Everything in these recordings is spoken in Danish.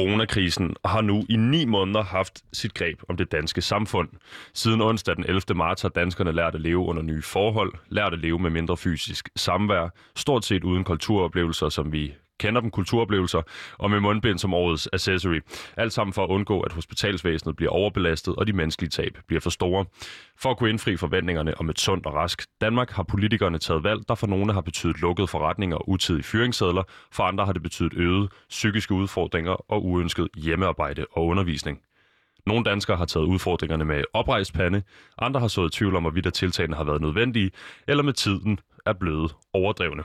Coronakrisen har nu i ni måneder haft sit greb om det danske samfund. Siden onsdag den 11. marts har danskerne lært at leve under nye forhold, lært at leve med mindre fysisk samvær, stort set uden kulturoplevelser, som vi kender dem kulturoplevelser, og med mundbind som årets accessory. Alt sammen for at undgå, at hospitalsvæsenet bliver overbelastet, og de menneskelige tab bliver for store. For at kunne indfri forventningerne om et sundt og rask Danmark, har politikerne taget valg, der for nogle har betydet lukkede forretninger og utidige fyringssedler, for andre har det betydet øget psykiske udfordringer og uønsket hjemmearbejde og undervisning. Nogle danskere har taget udfordringerne med oprejst pande, andre har sået tvivl om, hvorvidt tiltagene har været nødvendige, eller med tiden er blevet overdrevne.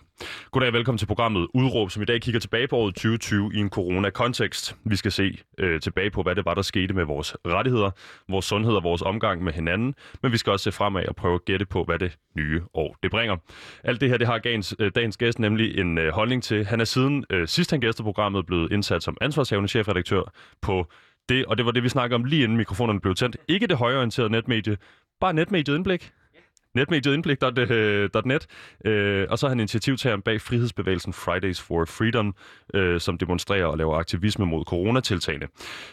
Goddag og velkommen til programmet Udråb, som i dag kigger tilbage på året 2020 i en corona-kontekst. Vi skal se øh, tilbage på, hvad det var, der skete med vores rettigheder, vores sundhed og vores omgang med hinanden, men vi skal også se fremad og prøve at gætte på, hvad det nye år det bringer. Alt det her, det har dagens, øh, dagens gæst nemlig en øh, holdning til. Han er siden øh, sidst han gæstede programmet blevet indsat som ansvarshavende chefredaktør på det, og det var det, vi snakkede om lige inden mikrofonerne blev tændt. Ikke det højorienterede netmedie, bare netmediet indblik netmediet indblik.net, øh, og så er han initiativtageren bag frihedsbevægelsen Fridays for Freedom, øh, som demonstrerer og laver aktivisme mod coronatiltagene.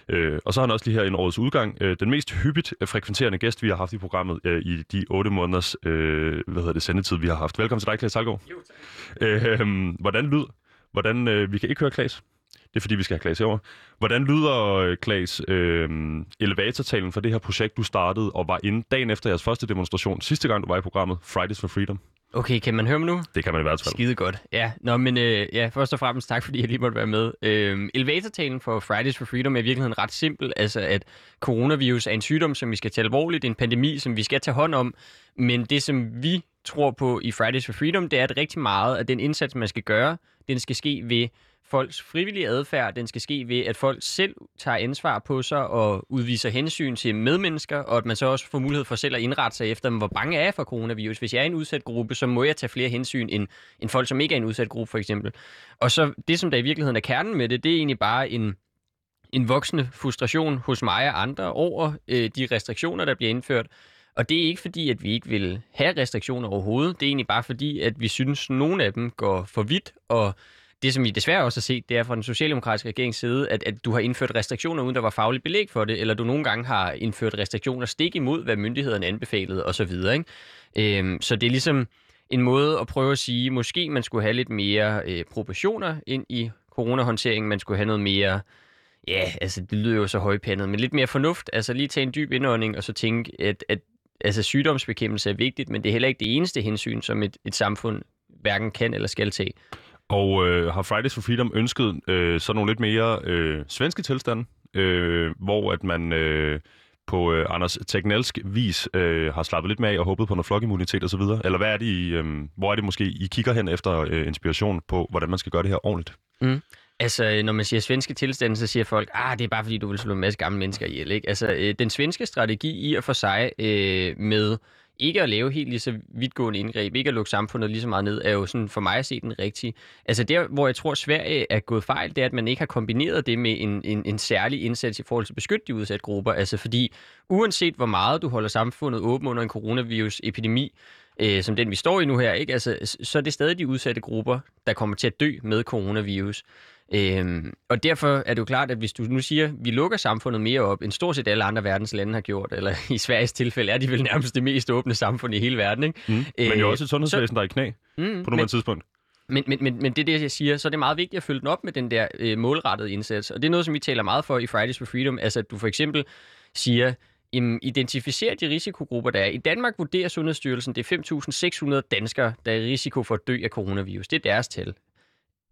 Øh, og så er han også lige her en årets udgang øh, den mest hyppigt frekventerende gæst, vi har haft i programmet øh, i de otte måneders øh, hvad hedder det, sendetid, vi har haft. Velkommen til dig, Klaas Salgaard. Jo, tak. Øh, hvordan lyd? Hvordan, øh, vi kan ikke høre Klaas. Det er fordi, vi skal have Klaas herover. Hvordan lyder, Klaas, øh, elevatortalen for det her projekt, du startede og var inde dagen efter jeres første demonstration, sidste gang du var i programmet Fridays for Freedom? Okay, kan man høre mig nu? Det kan man i hvert fald. Skide godt. Ja, nå, men øh, ja, først og fremmest tak, fordi jeg lige måtte være med. Øh, elevatortalen for Fridays for Freedom er i virkeligheden ret simpel. Altså, at coronavirus er en sygdom, som vi skal tage alvorligt. Det er en pandemi, som vi skal tage hånd om. Men det, som vi tror på i Fridays for Freedom, det er, at rigtig meget af den indsats, man skal gøre, den skal ske ved folks frivillige adfærd, den skal ske ved, at folk selv tager ansvar på sig og udviser hensyn til medmennesker, og at man så også får mulighed for selv at indrette sig efter, hvor bange er jeg for coronavirus. Hvis jeg er en udsat gruppe, så må jeg tage flere hensyn end, end folk, som ikke er en udsat gruppe, for eksempel. Og så det, som der i virkeligheden er kernen med det, det er egentlig bare en, en voksende frustration hos mig og andre over øh, de restriktioner, der bliver indført. Og det er ikke fordi, at vi ikke vil have restriktioner overhovedet. Det er egentlig bare fordi, at vi synes, at nogle af dem går for vidt, og det, som I desværre også har set, det er fra den socialdemokratiske regerings side, at, at du har indført restriktioner, uden der var fagligt belæg for det, eller du nogle gange har indført restriktioner stik imod, hvad myndighederne anbefalede osv. Ikke? Øhm, så det er ligesom en måde at prøve at sige, måske man skulle have lidt mere øh, proportioner ind i coronahåndteringen, man skulle have noget mere, ja, altså det lyder jo så højpandet, men lidt mere fornuft, altså lige tage en dyb indånding, og så tænke, at, at altså sygdomsbekæmpelse er vigtigt, men det er heller ikke det eneste hensyn, som et, et samfund hverken kan eller skal tage. Og øh, har Fridays for Freedom ønsket øh, sådan nogle lidt mere øh, svenske tilstande, øh, hvor at man øh, på øh, Anders Tegnelsk vis øh, har slappet lidt med af og håbet på noget flokimmunitet osv.? Eller hvad er det, I, øh, hvor er det måske, I kigger hen efter øh, inspiration på, hvordan man skal gøre det her ordentligt? Mm. Altså, øh, når man siger svenske tilstande, så siger folk, ah, det er bare fordi, du vil slå en masse gamle mennesker ihjel. Ikke? Altså, øh, den svenske strategi i og for sig øh, med ikke at lave helt lige så vidtgående indgreb, ikke at lukke samfundet lige så meget ned, er jo sådan for mig at se den rigtige. Altså der, hvor jeg tror, Sverige er gået fejl, det er, at man ikke har kombineret det med en, en, en særlig indsats i forhold til at beskytte de udsatte grupper. Altså fordi uanset hvor meget du holder samfundet åben under en coronavirus-epidemi, øh, som den vi står i nu her, ikke? Altså, så er det stadig de udsatte grupper, der kommer til at dø med coronavirus. Øhm, og derfor er det jo klart, at hvis du nu siger, at vi lukker samfundet mere op, end stort set alle andre verdens lande har gjort, eller i Sveriges tilfælde er de vel nærmest det mest åbne samfund i hele verden. Ikke? Mm. Øh, men jo også et sundhedsvæsen, så, der er i knæ mm, på nogle tidspunkt. Men, men, men, men det er det, jeg siger, så er det meget vigtigt at følge den op med den der øh, målrettede indsats. Og det er noget, som vi taler meget for i Fridays for Freedom. Altså, at du for eksempel siger, identificer de risikogrupper, der er. I Danmark vurderer Sundhedsstyrelsen, det er 5.600 danskere, der er i risiko for at dø af coronavirus. Det er deres tal.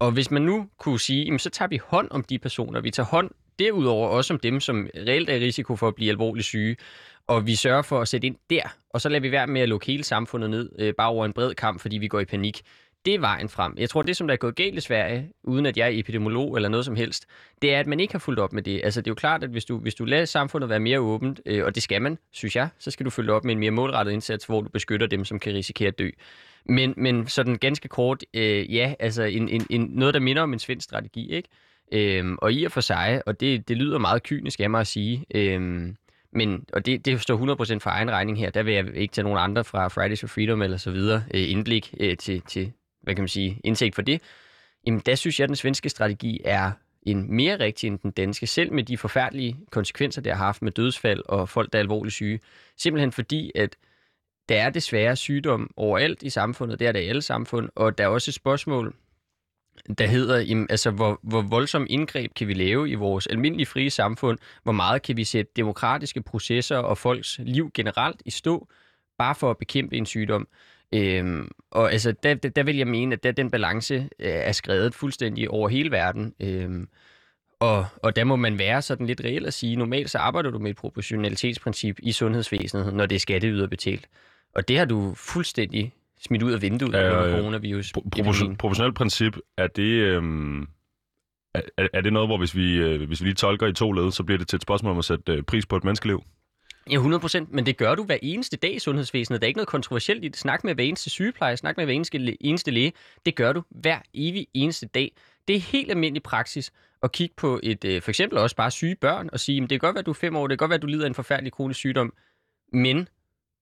Og hvis man nu kunne sige, jamen, så tager vi hånd om de personer, vi tager hånd derudover også om dem, som reelt er i risiko for at blive alvorligt syge, og vi sørger for at sætte ind der, og så lader vi være med at lukke hele samfundet ned, øh, bare over en bred kamp, fordi vi går i panik. Det er vejen frem. Jeg tror, det som der er gået galt i Sverige, uden at jeg er epidemiolog eller noget som helst, det er, at man ikke har fulgt op med det. Altså, det er jo klart, at hvis du, hvis du lader samfundet være mere åbent, øh, og det skal man, synes jeg, så skal du følge op med en mere målrettet indsats, hvor du beskytter dem, som kan risikere at dø. Men, men sådan ganske kort, øh, ja, altså en, en, en, noget, der minder om en svensk strategi, ikke? Øhm, og i og for sig, og det, det lyder meget kynisk af mig at sige, øhm, men, og det, det står 100% for egen regning her, der vil jeg ikke tage nogen andre fra Fridays for Freedom eller så videre øh, indblik øh, til, til, hvad kan man sige, indsigt for det. Jamen, der synes jeg, at den svenske strategi er en mere rigtig end den danske, selv med de forfærdelige konsekvenser, det har haft med dødsfald og folk, der er alvorligt syge. Simpelthen fordi, at der er desværre sygdom overalt i samfundet, det er det i alle samfund, og der er også et spørgsmål, der hedder, jamen, altså, hvor, hvor voldsom indgreb kan vi lave i vores almindelige frie samfund? Hvor meget kan vi sætte demokratiske processer og folks liv generelt i stå, bare for at bekæmpe en sygdom? Øhm, og altså, der, der, der vil jeg mene, at der, den balance øh, er skrevet fuldstændig over hele verden. Øhm, og, og der må man være sådan lidt reelt at sige, normalt så arbejder du med et proportionalitetsprincip i sundhedsvæsenet, når det er skatteyderbetalt. Og det har du fuldstændig smidt ud af vinduet øh, under coronavirus. Proportion, proportionelt princip, er det, øhm, er, er det noget, hvor hvis vi, øh, hvis vi lige tolker i to led, så bliver det til et spørgsmål om at sætte øh, pris på et menneskeliv? Ja, 100 procent, men det gør du hver eneste dag i sundhedsvæsenet. Der er ikke noget kontroversielt i det. Snak med hver eneste sygeplejer, snak med hver eneste, eneste læge. Det gør du hver evig eneste dag. Det er helt almindelig praksis at kigge på et, øh, for eksempel også bare syge børn og sige, det kan godt være, du er fem år, det kan godt være, at du lider af en forfærdelig kronisk sygdom, men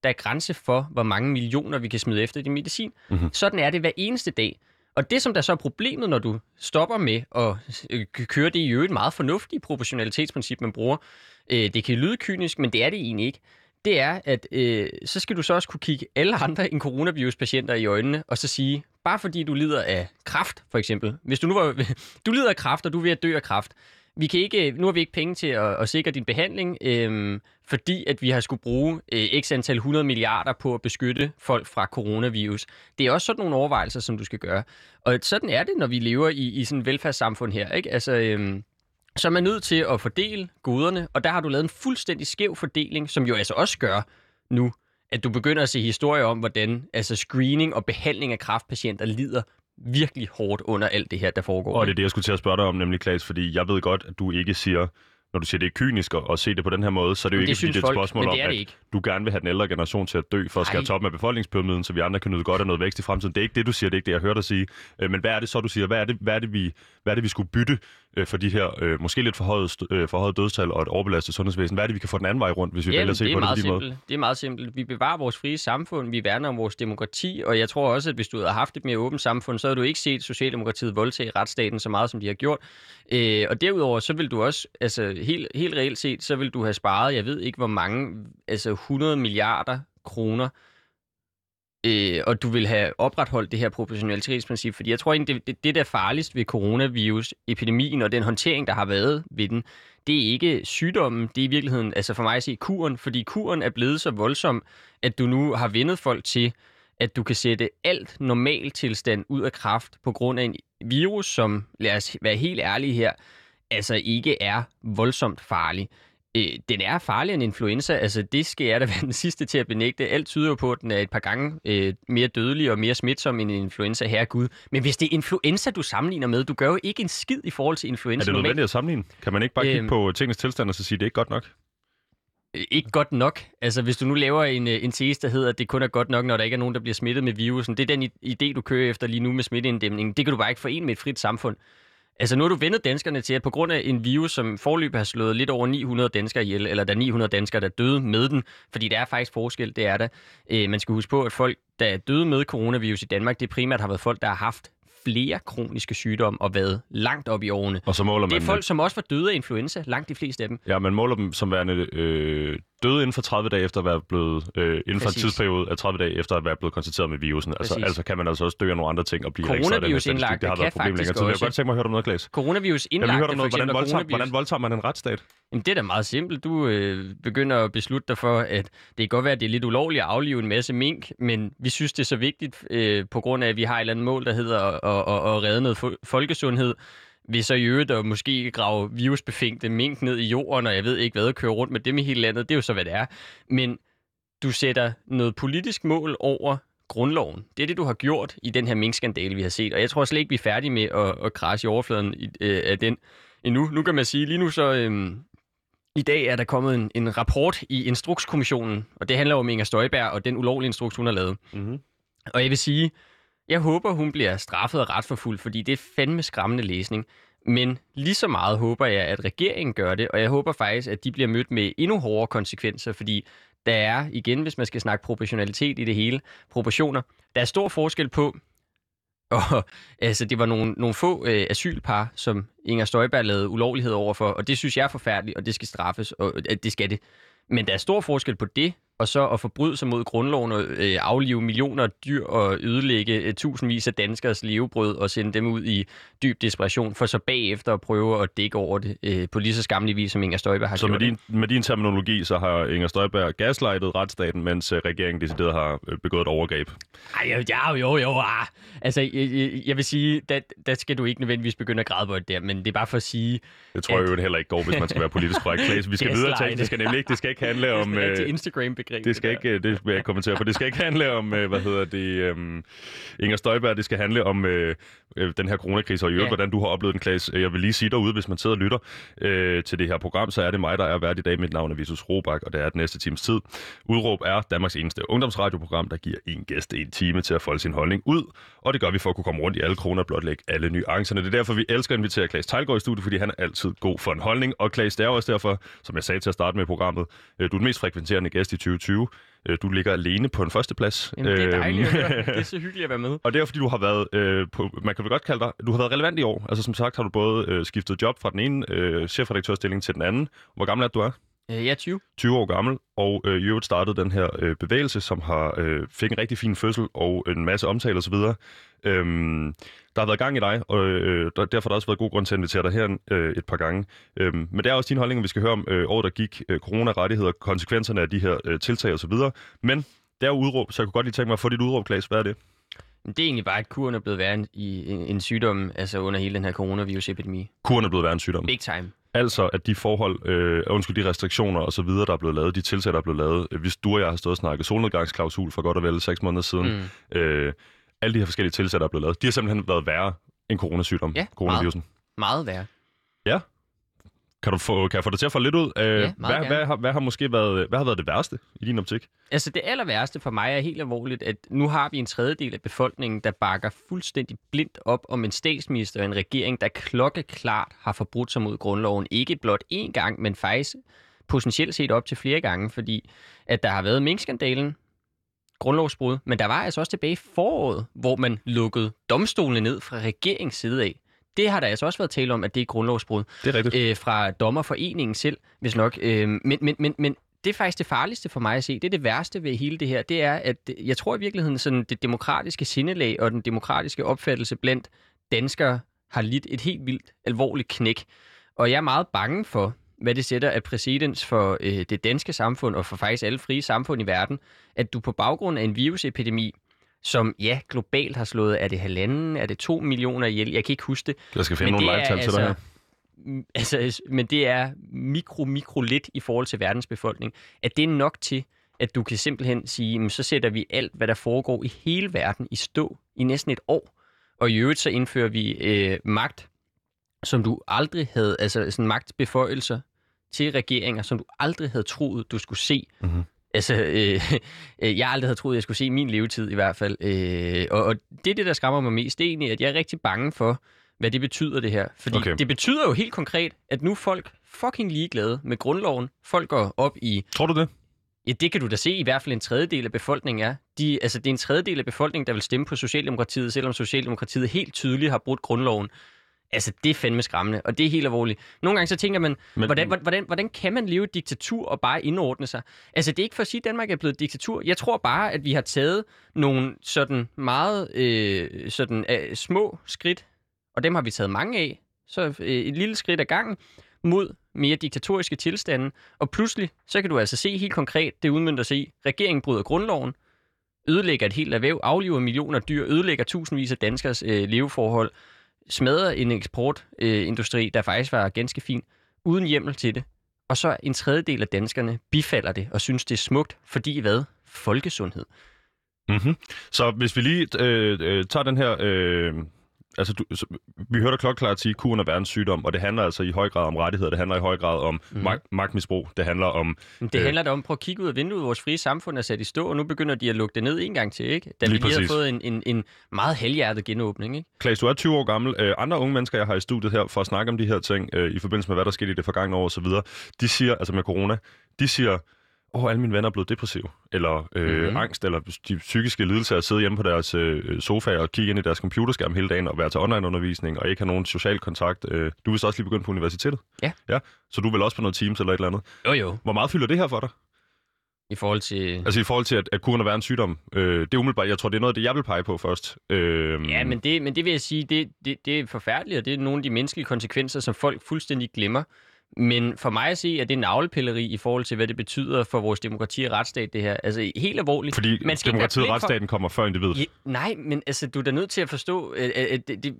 der er grænse for, hvor mange millioner vi kan smide efter din medicin. Mm-hmm. Sådan er det hver eneste dag. Og det, som der så er problemet, når du stopper med at øh, køre det i øvrigt meget fornuftige proportionalitetsprincip, man bruger, øh, det kan lyde kynisk, men det er det egentlig ikke, det er, at øh, så skal du så også kunne kigge alle andre end coronavirus-patienter i øjnene, og så sige, bare fordi du lider af kraft, for eksempel. Hvis du nu var, du lider af kraft, og du er ved at dø af kraft, vi kan ikke, øh, nu har vi ikke penge til at, at sikre din behandling, øhm, fordi at vi har skulle bruge øh, x antal 100 milliarder på at beskytte folk fra coronavirus. Det er også sådan nogle overvejelser, som du skal gøre. Og sådan er det, når vi lever i, i sådan et velfærdssamfund her. Ikke? Altså, øhm, så er man nødt til at fordele goderne, og der har du lavet en fuldstændig skæv fordeling, som jo altså også gør nu, at du begynder at se historier om, hvordan altså screening og behandling af kraftpatienter lider virkelig hårdt under alt det her, der foregår. Og det er det, jeg skulle til at spørge dig om, nemlig Klaas, fordi jeg ved godt, at du ikke siger, når du siger, det er kynisk at, se det på den her måde, så er det jo ikke, det fordi det er et spørgsmål folk, om, at ikke. du gerne vil have den ældre generation til at dø for at skære toppen af befolkningspyramiden, så vi andre kan nyde godt af noget vækst i fremtiden. Det er ikke det, du siger, det er ikke det, jeg hører dig sige. Øh, men hvad er det så, du siger? Hvad er det, hvad er det, vi, hvad er det vi skulle bytte øh, for de her øh, måske lidt forhøjet, øh, forhøjet dødstal og et overbelastet sundhedsvæsen? Hvad er det, vi kan få den anden vej rundt, hvis vi Jamen, vælger at se på det på de måde? Det er meget simpelt. Vi bevarer vores frie samfund, vi værner om vores demokrati, og jeg tror også, at hvis du havde haft et mere åbent samfund, så havde du ikke set Socialdemokratiet voldtage retsstaten så meget, som de har gjort. Øh, og derudover, så vil du også, altså helt, helt reelt set, så vil du have sparet, jeg ved ikke hvor mange, altså 100 milliarder kroner øh, og du vil have opretholdt det her proportionalitetsprincip, fordi jeg tror egentlig, det, det, det der er farligst ved coronavirus-epidemien og den håndtering, der har været ved den, det er ikke sygdommen, det er i virkeligheden, altså for mig at se, kuren, fordi kuren er blevet så voldsom, at du nu har vendet folk til, at du kan sætte alt normal tilstand ud af kraft på grund af en virus, som, lad os være helt ærlige her, altså ikke er voldsomt farlig øh, den er farligere end influenza. Altså, det skal jeg da være den sidste til at benægte. Alt tyder jo på, at den er et par gange øh, mere dødelig og mere smitsom end influenza. Herre Gud. Men hvis det er influenza, du sammenligner med, du gør jo ikke en skid i forhold til influenza. Er det nødvendigt at sammenligne? Kan man ikke bare kigge øhm, på tingens tilstand og så sige, at det er ikke godt nok? Øh, ikke godt nok. Altså, hvis du nu laver en, øh, en tese, der hedder, at det kun er godt nok, når der ikke er nogen, der bliver smittet med virusen, det er den idé, du kører efter lige nu med smitteinddæmning. Det kan du bare ikke forene med et frit samfund. Altså nu har du vendet danskerne til, at på grund af en virus, som forløb har slået lidt over 900 danskere ihjel, eller der er 900 danskere, der døde med den, fordi der er faktisk forskel, det er der. Øh, man skal huske på, at folk, der er døde med coronavirus i Danmark, det primært har været folk, der har haft flere kroniske sygdomme og været langt op i årene. Og så måler man det er folk, som også var døde af influenza, langt de fleste af dem. Ja, man måler dem som værende øh, døde inden for 30 dage efter at være blevet, øh, inden for en tidsperiode af 30 dage efter at være blevet konstateret med virusen. Altså, altså kan man altså også dø af nogle andre ting og blive Coronavirus indlagt, det har været et problem længere tid. Jeg godt tænke mig at høre om noget, Klaas. Coronavirus indlagt, hørt om noget, hvordan, voldtager, hvordan voldtager man en retsstat? Jamen, det er da meget simpelt. Du øh, begynder at beslutte dig for, at det kan godt være, at det er lidt ulovligt at aflive en masse mink, men vi synes, det er så vigtigt, øh, på grund af, at vi har et eller andet mål, der hedder at, at, at, at redde noget folkesundhed, vi så i øvrigt at måske grave virusbefængte mink ned i jorden, og jeg ved ikke hvad, køre rundt med dem i hele landet. Det er jo så, hvad det er. Men du sætter noget politisk mål over grundloven. Det er det, du har gjort i den her minkskandale, vi har set. Og jeg tror slet ikke, vi er færdige med at, at krasje i overfladen i, øh, af den endnu. Nu kan man sige, lige nu så... Øh, i dag er der kommet en, en rapport i Instrukskommissionen, og det handler om Inger Støjberg og den ulovlige instruks, hun har lavet. Mm-hmm. Og jeg vil sige, jeg håber, hun bliver straffet og retsforfulgt, fordi det er fandme skræmmende læsning. Men lige så meget håber jeg, at regeringen gør det, og jeg håber faktisk, at de bliver mødt med endnu hårdere konsekvenser, fordi der er, igen, hvis man skal snakke proportionalitet i det hele, proportioner, der er stor forskel på, Og altså, det var nogle, nogle få øh, asylpar, som Inger Støjberg lavede ulovlighed overfor, og det synes jeg er forfærdeligt, og det skal straffes, og øh, det skal det. Men der er stor forskel på det, og så at forbryde sig mod grundloven og øh, aflive millioner af dyr og ødelægge øh, tusindvis af danskers levebrød og sende dem ud i dyb desperation, for så bagefter at prøve at dække over det øh, på lige så skammelig vis, som Inger Støjberg har Så gjort. med din, med din terminologi, så har Inger Støjberg gaslightet retsstaten, mens øh, regeringen decideret har øh, begået et overgreb. Ej, jo, ja, jo, jo, ah. Altså, jeg, jeg, jeg vil sige, der, der skal du ikke nødvendigvis begynde at græde på det der, men det er bare for at sige... Det tror jeg jo heller ikke går, hvis man skal være politisk korrekt. Vi skal videre til, det skal nemlig ikke, det skal ikke handle om... det er øh, Instagram-begreb. Det skal ikke, det vil jeg kommentere på. Det skal ikke handle om, øh, hvad hedder det, um, Inger Støjberg. Det skal handle om øh, øh, den her coronakrise, og i øvrigt, Ja. hvordan du har oplevet den, Klaas. Jeg vil lige sige derude, hvis man sidder og lytter øh, til det her program, så er det mig, der er vært i dag. Mit navn er Vitus Robak, og det er den næste times tid. Udråb er Danmarks eneste ungdomsradioprogram, der giver en gæst en time til at folde sin holdning ud, og det gør vi for at kunne komme rundt i alle kroner og blotlægge alle nuancerne. Det er derfor, vi elsker at invitere Klaas Tejlgaard i studiet, fordi han er altid god for en holdning. Og Klaas, det er også derfor, som jeg sagde til at starte med programmet, øh, du er den mest frekventerende gæst i 2020. Øh, Du ligger alene på en førsteplads. Jamen, det er dejligt at Øhm, høre. Det er så hyggeligt at være med. Og det er fordi, du har været øh, på, man kan vel godt kalde dig, du har været relevant i år. Altså som sagt har du både øh, skiftet job fra den ene øh, chefredaktørstilling til den anden. Hvor gammel er du er? Øh, Jeg er 20. 20 år gammel, og øh, i øvrigt startede den her øh, bevægelse, som har øh, fik en rigtig fin fødsel og en masse omtale osv. Øhm, der har været gang i dig, og øh, der, derfor har der også været god grund til at invitere dig her øh, et par gange. Øhm, men det er også din holdning, vi skal høre om øh, året, der gik, øh, corona-rettigheder, konsekvenserne af de her øh, tiltag osv. Men det er jo udråb, så jeg kunne godt lige tænke mig at få dit udråb, Klaas. Hvad er det? Det er egentlig bare, at kuren er blevet værre i en, en sygdom, altså under hele den her coronavirus-epidemi. Kuren er blevet værre en sygdom. Big time. Altså, at de forhold, øh, undskyld, de restriktioner og så videre, der er blevet lavet, de tiltag, der er blevet lavet, hvis du og jeg har stået og snakket solnedgangsklausul for godt og vel seks måneder siden, Mm. øh, alle de her forskellige tiltag, der er blevet lavet, de har simpelthen været værre end coronasygdom, Ja, coronavirusen. Meget værre. Kan, du få, kan jeg få det til at få lidt ud? Øh, meget hvad, gerne. hvad, har, hvad, har måske været, hvad har været det værste i din optik? Altså det aller værste for mig er helt alvorligt, at nu har vi en tredjedel af befolkningen, der bakker fuldstændig blindt op om en statsminister og en regering, der klokkeklart har forbrudt sig mod grundloven. Ikke blot én gang, men faktisk potentielt set op til flere gange, fordi at der har været minkskandalen, grundlovsbrud, men der var altså også tilbage i foråret, hvor man lukkede domstolene ned fra regeringens side af. Det har der altså også været tale om, at det er grundlovsbrud Det er rigtigt. øh, fra dommerforeningen selv, hvis nok. Øh, men, men, men, men det er faktisk det farligste for mig at se. Det er det værste ved hele det her. Det er, at jeg tror i virkeligheden, sådan det demokratiske sindelag og den demokratiske opfattelse blandt danskere har lidt et helt vildt alvorligt knæk. Og jeg er meget bange for, hvad det sætter af præcedens for øh, det danske samfund og for faktisk alle frie samfund i verden, at du på baggrund af en virusepidemi, som ja, globalt har slået, er det halvanden, er det to millioner ihjel, jeg kan ikke huske det, Jeg skal finde men nogle live-tal til dig her. Mm, Altså, men det er mikro, mikro lidt i forhold til verdens befolkning. At det er nok til, at du kan simpelthen sige, jamen, så sætter vi alt, hvad der foregår i hele verden i stå i næsten et år. Og i øvrigt så indfører vi øh, magt, som du aldrig havde, altså sådan magtbeføjelser til regeringer, som du aldrig havde troet, du skulle se. Mhm. Altså, øh, øh, jeg aldrig havde troet, jeg skulle se min levetid i hvert fald. Øh, og, og det er det, der skræmmer mig mest. Det er egentlig, at jeg er rigtig bange for, hvad det betyder, det her. Fordi okay. det betyder jo helt konkret, at nu er folk fucking ligeglade med grundloven. Folk går op i... Tror du det? Ja, det kan du da se, i hvert fald en tredjedel af befolkningen er. De, altså, det er en tredjedel af befolkningen, der vil stemme på Socialdemokratiet, selvom Socialdemokratiet helt tydeligt har brudt grundloven. Altså, det er fandme skræmmende, og det er helt alvorligt. Nogle gange så tænker man, Men- hvordan, hvordan, hvordan kan man leve et diktatur og bare indordne sig? Altså, det er ikke for at sige, at Danmark er blevet et diktatur. Jeg tror bare, at vi har taget nogle sådan meget øh, sådan, øh, små skridt, og dem har vi taget mange af, så øh, et lille skridt ad gangen, mod mere diktatoriske tilstande, og pludselig, så kan du altså se helt konkret, det udmyndter sig i, regeringen bryder grundloven, ødelægger et helt erhverv, afliver millioner dyr, ødelægger tusindvis af danskers øh, leveforhold, smadrer en eksportindustri, øh, industri, der faktisk var ganske fin, uden hjemmel til det. Og så en tredjedel af danskerne bifalder det og synes, det er smukt, fordi hvad? Folkesundhed. Mm-hmm. Så hvis vi lige øh, øh, tager den her... Øh, altså, du, så, vi hørte klokkeklart sige, at kuren er verdens sygdom, og det handler altså i høj grad om rettigheder, det handler i høj grad om mm. mag- magtmisbrug, det handler om... Men det Øh. handler da om, prøv at kigge ud af vinduet, vores frie samfund er sat i stå, og nu begynder de at lukke det ned en gang til, ikke? Da Lige vi lige har fået en, en, en meget halvhjertet genåbning, ikke? Klaas, du er 20 år gammel. Øh, andre unge mennesker, jeg har i studiet her for at snakke om de her ting, øh, i forbindelse med, hvad der skete i det forgangne år osv., de siger, altså med corona, de siger, åh, alle mine venner er blevet depressive, eller øh, mm-hmm. angst, eller de psykiske lidelser at sidde hjemme på deres øh, sofa og kigge ind i deres computerskærm hele dagen og være til online-undervisning og ikke have nogen social kontakt. Øh, du vil så også lige begynde på universitetet? Ja. ja. Så du vil også på noget Teams eller et eller andet? Jo, jo. Hvor meget fylder det her for dig? I forhold til... Altså i forhold til, at, at kunne være en sygdom. Øh, det er umiddelbart, jeg tror, det er noget det, jeg vil pege på først. Øh, Ja, men det, men det vil jeg sige, det, det, det er forfærdeligt, og det er nogle af de menneskelige konsekvenser, som folk fuldstændig glemmer. Men for mig at se, at det er navlepilleri i forhold til, hvad det betyder for vores demokrati og retsstat, det her. Altså helt alvorligt. Fordi Man skal demokratiet og blik for- retsstaten kommer før individet. Ja, nej, men altså, du er da nødt til at forstå, at, at, at det, det,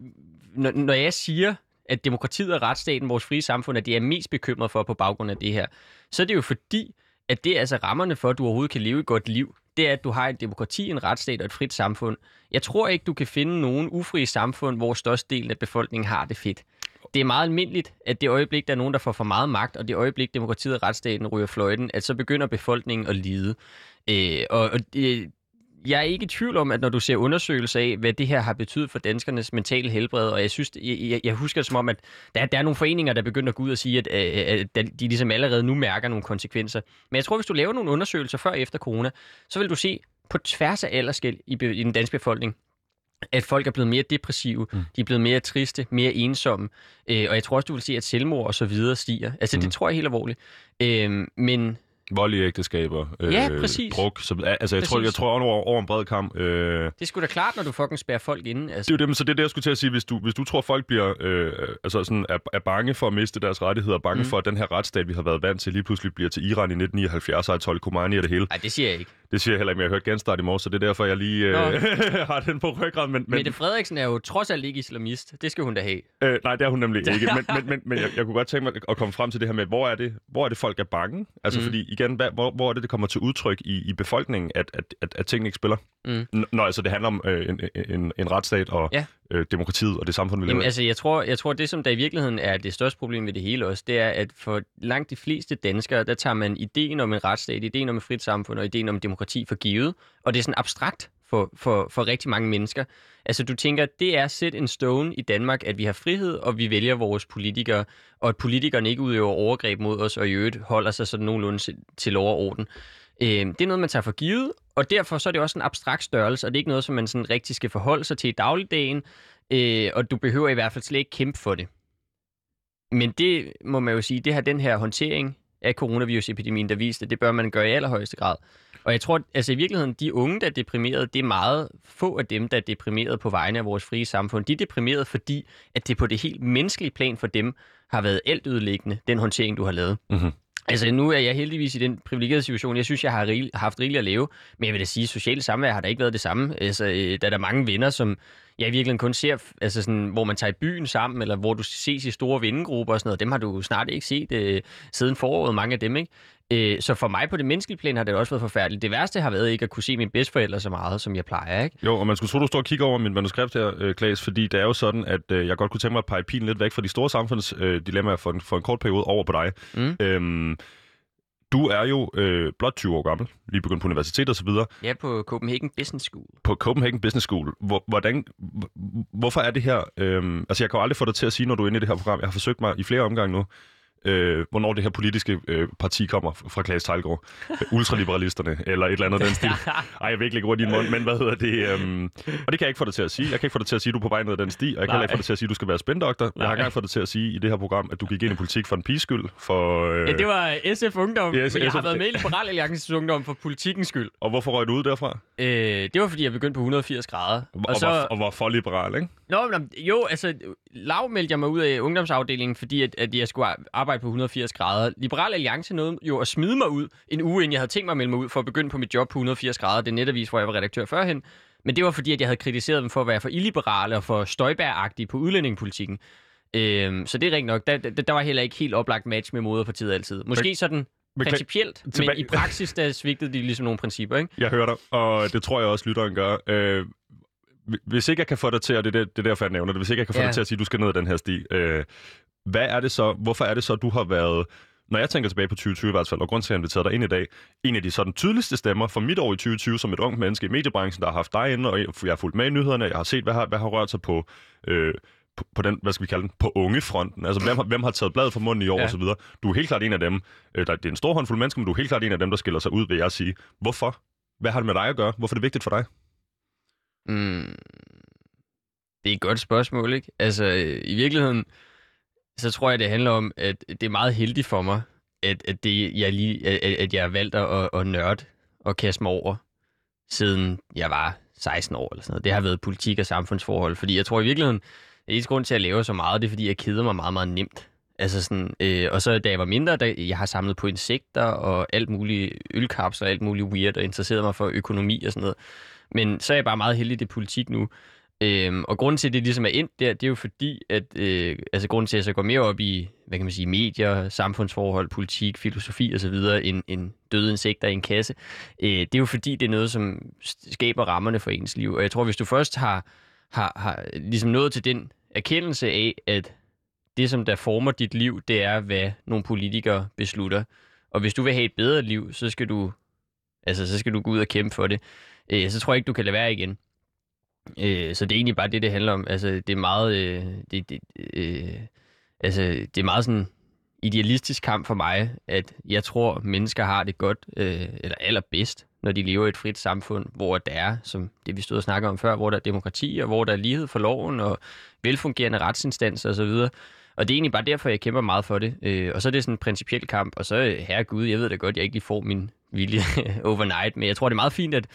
når, når jeg siger, at demokratiet og retsstaten, vores frie samfund, at det er mest bekymret for på baggrund af det her, så er det jo fordi, at det er altså rammerne for, at du overhovedet kan leve et godt liv. Det er, at du har et demokrati, en retsstat og et frit samfund. Jeg tror ikke, du kan finde nogen ufrie samfund, hvor størstedelen af befolkningen har det fedt. Det er meget almindeligt, at det øjeblik, der er nogen, der får for meget magt, og det øjeblik, demokratiet og retsstaten ryger fløjten, at så begynder befolkningen at lide. Øh, og og det, jeg er ikke i tvivl om, at når du ser undersøgelser af, hvad det her har betydet for danskernes mentale helbred, og jeg synes, jeg, jeg, jeg husker det som om, at der, der er nogle foreninger, der begynder at gå ud og sige, at, at, at de ligesom allerede nu mærker nogle konsekvenser. Men jeg tror, hvis du laver nogle undersøgelser før og efter corona, så vil du se på tværs af alderskæld i, i den danske befolkning, at folk er blevet mere depressive, mm. de er blevet mere triste, mere ensomme, øh, og jeg tror også, du vil se, at selvmord og så videre stiger. Altså, mm. det tror jeg helt alvorligt. Øh, men Vold i ægteskaber, øh, Ja, præcis. druk. Så, altså, jeg tror, Præcis. jeg tror over, over en bred kamp. Øh, det er sgu da klart, når du fucking spærrer folk inde. Altså. Det er jo det, så det er det, jeg skulle til at sige. Hvis du, hvis du tror, folk bliver, øh, altså sådan, er, er bange for at miste deres rettigheder, bange mm. for, at den her retsstat, vi har været vant til, lige pludselig bliver til Iran i 1979 og Ayatollah Khomeini og det hele. Nej, det siger jeg ikke. Det siger jeg heller ikke, men jeg har hørt genstart i morges, så det er derfor, jeg lige øh, har den på ryggraden. Men, men, Mette Frederiksen er jo trods alt ikke islamist. Det skal hun da have. øh, nej, det er hun nemlig ikke. Men, men, men, men jeg, jeg kunne godt tænke mig at komme frem til det her med, hvor er det, hvor er det folk er bange? Altså Mm. fordi, igen, hvad, hvor, hvor er det, det kommer til udtryk i, i befolkningen, at, at, at, at tingene ikke spiller? Mm. N- Når altså det handler om øh, en, en, en retsstat og Ja. øh, demokratiet og det samfund, vi lever i. altså, jeg tror, jeg tror, det som der i virkeligheden er det største problem ved det hele også, det er, at for langt de fleste danskere, der tager man ideen om en retsstat, ideen om et frit samfund og ideen om demokrati for givet, og det er sådan abstrakt for, for, for rigtig mange mennesker. Altså, du tænker, det er set en stone i Danmark, at vi har frihed, og vi vælger vores politikere, og at politikerne ikke udøver overgreb mod os, og i øvrigt holder sig sådan nogenlunde til- lov og orden. Øh, det er noget, man tager for givet, og derfor så er det også en abstrakt størrelse, og det er ikke noget, som man sådan rigtig skal forholde sig til i dagligdagen, øh, og du behøver i hvert fald slet ikke kæmpe for det. Men det må man jo sige, det har den her håndtering af coronavirusepidemien, der viste, det bør man gøre i allerhøjeste grad. Og jeg tror, altså i virkeligheden, de unge, der er deprimeret, det er meget få af dem, der er deprimeret på vegne af vores frie samfund. De er deprimeret, fordi at det på det helt menneskelige plan for dem har været altødelæggende, den håndtering, du har lavet. Mhm. Altså nu er jeg heldigvis i den privilegerede situation. Jeg synes, jeg har rigel- haft rigeligt at leve. Men jeg vil da sige, at sociale samvær har da ikke været det samme. Altså, øh, der er der mange venner, som jeg i virkeligheden kun ser, altså sådan, hvor man tager i byen sammen, eller hvor du ses i store vennegrupper og sådan noget. Dem har du snart ikke set øh, siden foråret, mange af dem, ikke? Øh, så for mig på det menneskelige plan har det også været forfærdeligt. Det værste har været ikke at kunne se mine bedsteforældre så meget, som jeg plejer, ikke? Jo, og man skulle tro, du står og kigger over mit manuskript her, øh, Klaas, fordi det er jo sådan, at øh, jeg godt kunne tænke mig at pege pilen lidt væk fra de store samfundsdilemmaer øh, dilemmaer for, en, for en kort periode over på dig. Mm. Øhm, du er jo øh, blot 20 år gammel, lige begyndt på universitetet osv., Jeg er på Copenhagen Business School. på Copenhagen Business School. Hvor, hvordan, hvorfor er det her... Øh, altså, jeg kan jo aldrig få dig til at sige, når du er inde i det her program. Jeg har forsøgt mig i flere omgange nu, øh, hvornår det her politiske øh, parti kommer fra Klaas Tejlgaard. Ultraliberalisterne, eller et eller andet den stil. Ej, jeg vil ikke lægge ord i din mund, men hvad hedder det? Øhm, og det kan jeg ikke få dig til at sige. Jeg kan ikke få dig til at sige, at du er på vej ned ad den sti, og jeg kan heller ikke få dig til at sige, at du skal være spændoktor. Jeg har engang fået dig til at sige i det her program, at du gik ind i politik for en piges skyld. For, øh, Ja, det var SF Ungdom, Yes, men jeg har SF. været med i Liberal Alliances Ungdom for politikkens skyld. Og hvorfor røg du ud derfra? Øh, det var, fordi jeg begyndte på 180 grader. Og, og, var, og var for liberal, ikke? Nå, men, jo, altså, lav meldte jeg mig ud af ungdomsafdelingen, fordi at, at jeg skulle ar- arbejde på 180 grader. Liberal Alliance nåede jo at smide mig ud en uge, inden jeg havde tænkt mig at melde mig ud for at begynde på mit job på 180 grader. Det er netavis, hvor jeg var redaktør førhen. Men det var fordi, at jeg havde kritiseret dem for at være for illiberale og for støjbæragtige på udlændingepolitikken. Øhm, så det er rigtigt nok. Der, der, der var heller ikke helt oplagt match med moderpartiet altid. Måske sådan principielt, men i praksis, der svigtede de ligesom nogle principper, ikke? Jeg hører dig, og det tror jeg også, lytteren gør. Øh, hvis ikke jeg kan få dig til, og det er, det, det er derfor, jeg nævner det, hvis ikke jeg kan få Ja. dig til at sige, at du skal ned ad den her sti, øh, hvad er det så, hvorfor er det så, du har været, når jeg tænker tilbage på 2020 i hvert fald, og grund til, at jeg inviterede dig ind i dag, en af de sådan tydeligste stemmer for mit år i 2020 som et ungt menneske i mediebranchen, der har haft dig inde, og jeg har fulgt med i nyhederne, jeg har set, hvad har, hvad har rørt sig på, øh, på, på den, hvad skal vi kalde den, på ungefronten. Altså, hvem har, hvem har taget bladet fra munden i år Ja. ja. og så videre. Du er helt klart en af dem, øh, der, det er en stor håndfuld mennesker, men du er helt klart en af dem, der skiller sig ud, vil jeg sige. Hvorfor? Hvad har det med dig at gøre? Hvorfor er det vigtigt for dig? Mm, det er et godt spørgsmål, ikke? Altså, øh, i virkeligheden, så tror jeg, det handler om, at det er meget heldigt for mig, at, at, det, jeg, lige, at, at jeg har valgt at, at nørde og kaste mig over, siden jeg var 16 år eller sådan noget. Det har været politik og samfundsforhold, fordi jeg tror i virkeligheden, at eneste grund til at lave så meget, det er, fordi jeg keder mig meget, meget nemt. Altså sådan, øh, og så da jeg var mindre, da jeg har samlet på insekter og alt muligt ølkapsler og alt muligt weird og interesseret mig for økonomi og sådan noget. Men så er jeg bare meget heldig i det politik nu. Øhm, og grunden til, at det ligesom er ind der, det er jo fordi, at øh, altså grunden til, at jeg så går mere op i, hvad kan man sige, medier, samfundsforhold, politik, filosofi osv., end, end døde insekter i en kasse, øh, det er jo fordi, det er noget, som skaber rammerne for ens liv. Og jeg tror, hvis du først har, har, har ligesom nået til den erkendelse af, at det, som der former dit liv, det er, hvad nogle politikere beslutter. Og hvis du vil have et bedre liv, så skal du, altså, så skal du gå ud og kæmpe for det. Øh, så tror jeg ikke, du kan lade være igen. Øh, så det er egentlig bare det, det handler om. Altså, det er meget, øh, det, det, øh, altså, det er meget sådan idealistisk kamp for mig, at jeg tror, mennesker har det godt, øh, eller allerbedst, når de lever i et frit samfund, hvor der er, som det vi stod og snakkede om før, hvor der er demokrati, og hvor der er lighed for loven, og velfungerende retsinstanser osv., og det er egentlig bare derfor, jeg kæmper meget for det. Øh, og så er det sådan en principiel kamp, og så, øh, herregud, jeg ved da godt, jeg ikke lige får min vilje overnight, men jeg tror, det er meget fint, at,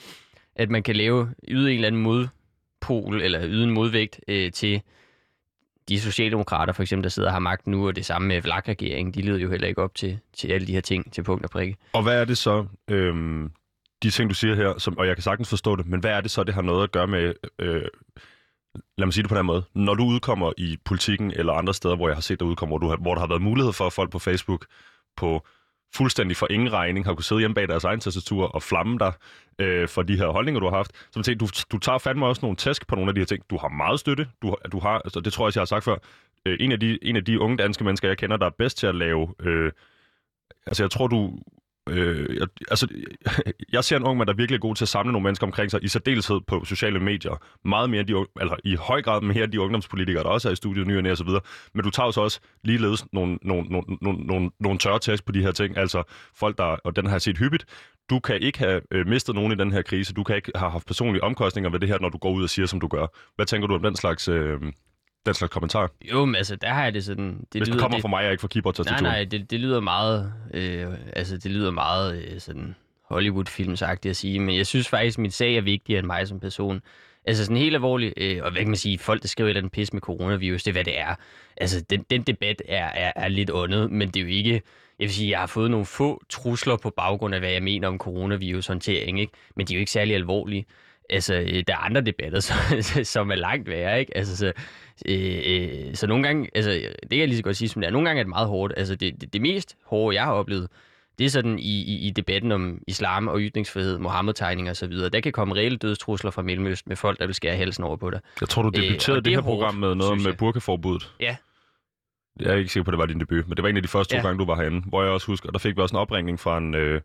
at man kan lave, yde en eller anden modpol, eller yde en modvægt øh, til de socialdemokrater, for eksempel, der sidder og har magt nu, og det samme med Vlak-regeringen, de leder jo heller ikke op til, til alle de her ting til punkt og prikke. Og hvad er det så, øhm, de ting, du siger her, som, og jeg kan sagtens forstå det, men hvad er det så, det har noget at gøre med, øh, lad mig sige det på den måde, når du udkommer i politikken eller andre steder, hvor jeg har set dig udkomme, hvor, du har, hvor der har været mulighed for, at folk på Facebook på fuldstændig for ingen regning har kunne sidde hjemme bag deres egen tastatur og flamme dig øh, for de her holdninger, du har haft. Så man tænker, du, du tager fandme også nogle tæsk på nogle af de her ting. Du har meget støtte. Du, du har, altså, det tror jeg også, jeg har sagt før. Øh, en, af de, en af de unge danske mennesker, jeg kender, der er bedst til at lave... Øh, altså, jeg tror, du... Øh, jeg, altså, jeg ser en ung mand, der virkelig er god til at samle nogle mennesker omkring sig, i særdeleshed på sociale medier. Meget mere, end de, unge- altså i høj grad mere end de ungdomspolitikere, der også er i studiet, ny og og så videre. Men du tager jo så også ligeledes nogle, nogle, nogle, nogle, nogle, nogle tørre tæsk på de her ting. Altså folk, der, og den har jeg set hyppigt, du kan ikke have øh, mistet nogen i den her krise. Du kan ikke have haft personlige omkostninger ved det her, når du går ud og siger, som du gør. Hvad tænker du om den slags, øh, den slags kommentar? Jo, men altså, der har jeg det sådan... Det Hvis det lyder- kommer det, fra mig, jeg ikke fra keyboard Nej, nej, det, det lyder meget, øh, altså det lyder meget øh, sådan Hollywood-filmsagtigt at sige, men jeg synes faktisk, at min sag er vigtigere end mig som person. Altså sådan helt alvorligt, øh, og hvad kan man sige, folk der skriver et eller andet pis med coronavirus, det er hvad det er. Altså den, den debat er, er, er lidt åndet, men det er jo ikke, jeg vil sige, jeg har fået nogle få trusler på baggrund af, hvad jeg mener om coronavirus-håndtering, ikke? men de er jo ikke særlig alvorlige. Altså, øh, der er andre debatter, som, som er langt værre, ikke? Altså, så, øh, øh, så nogle gange, altså, det kan jeg lige så godt sige, som det er. Nogle gange er det meget hårdt. Altså, det, det, det mest hårde, jeg har oplevet, det er sådan i, i, i debatten om islam og ytringsfrihed, Mohammed-tegninger og så videre. Der kan komme reelle dødstrusler fra Mellemøsten med folk, der vil skære halsen over på dig. Jeg tror, du Øh, debuterede og det, det her er hårdt, program med noget med burkaforbuddet. Ja. Jeg er ikke sikker på, at det var din debut, men det var en af de første to Ja. gange, du var herinde, hvor jeg også husker, og der fik vi også en opringning fra en, øh,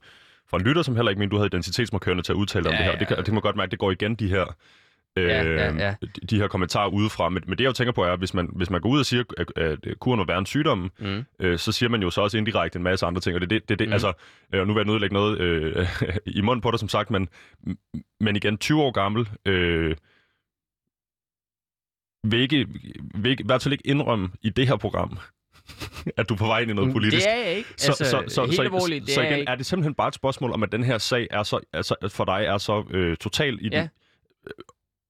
fra en lytter, som heller ikke mente, du havde identitetsmarkørende til at udtale dig om Ja, det her. ja, Det, kan, ja. det må godt mærke, det går igen, de her øh, Ja, ja, ja. De, her kommentarer udefra. Men, men det, jeg jo tænker på, er, hvis man, hvis man går ud og siger, at, at kuren må være en sygdom, Mm. øh, så siger man jo så også indirekte en masse andre ting. Og det, det, det, det Mm. altså, øh, og nu vil jeg nødlægge noget øh, i munden på dig, som sagt, men, men igen, 20 år gammel, øh, vil ikke, vil ikke, i hvert fald ikke indrømme i det her program, at du er på vej ind i noget politisk. Det er jeg ikke. Så, Altså, så, så, helt så, alvorligt, det så er jeg igen, er det simpelthen bare et spørgsmål om, at den her sag er så, altså, for dig er så øh, total i Ja. den... Øh,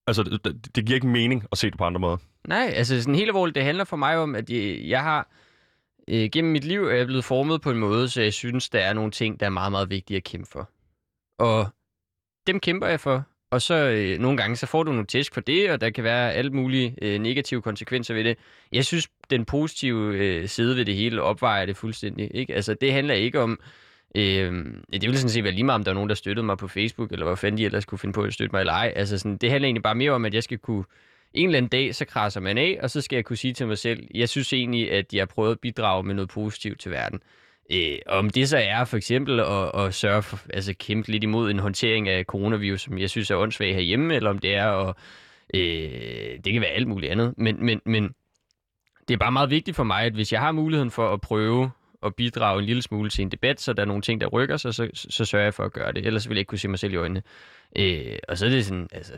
altså, det, det, det giver ikke mening at se det på andre måder. Nej, altså sådan helt alvorligt, det handler for mig om, at jeg, jeg har øh, gennem mit liv er jeg blevet formet på en måde, så jeg synes, der er nogle ting, der er meget, meget vigtige at kæmpe for. Og dem kæmper jeg for, og så øh, nogle gange, så får du nogle tæsk for det, og der kan være alle mulige øh, negative konsekvenser ved det. Jeg synes, den positive øh, side ved det hele opvejer det fuldstændig. Ikke? Altså, det handler ikke om, Øh, det ville sådan set være lige meget, om der var nogen, der støttede mig på Facebook, eller hvad fanden de ellers kunne finde på at støtte mig eller ej. Altså sådan, det handler egentlig bare mere om, at jeg skal kunne... En eller anden dag, så krasser man af, og så skal jeg kunne sige til mig selv, jeg synes egentlig, at jeg har prøvet at bidrage med noget positivt til verden. Øh, om det så er for eksempel at, at sørge for, altså kæmpe lidt imod en håndtering af coronavirus, som jeg synes er åndssvag herhjemme, eller om det er at, øh, det kan være alt muligt andet, men, men, men det er bare meget vigtigt for mig, at hvis jeg har muligheden for at prøve at bidrage en lille smule til en debat, så der er nogle ting, der rykker sig, så, så, så sørger jeg for at gøre det. Ellers vil jeg ikke kunne se mig selv i øjnene. Øh, og så er det sådan, altså,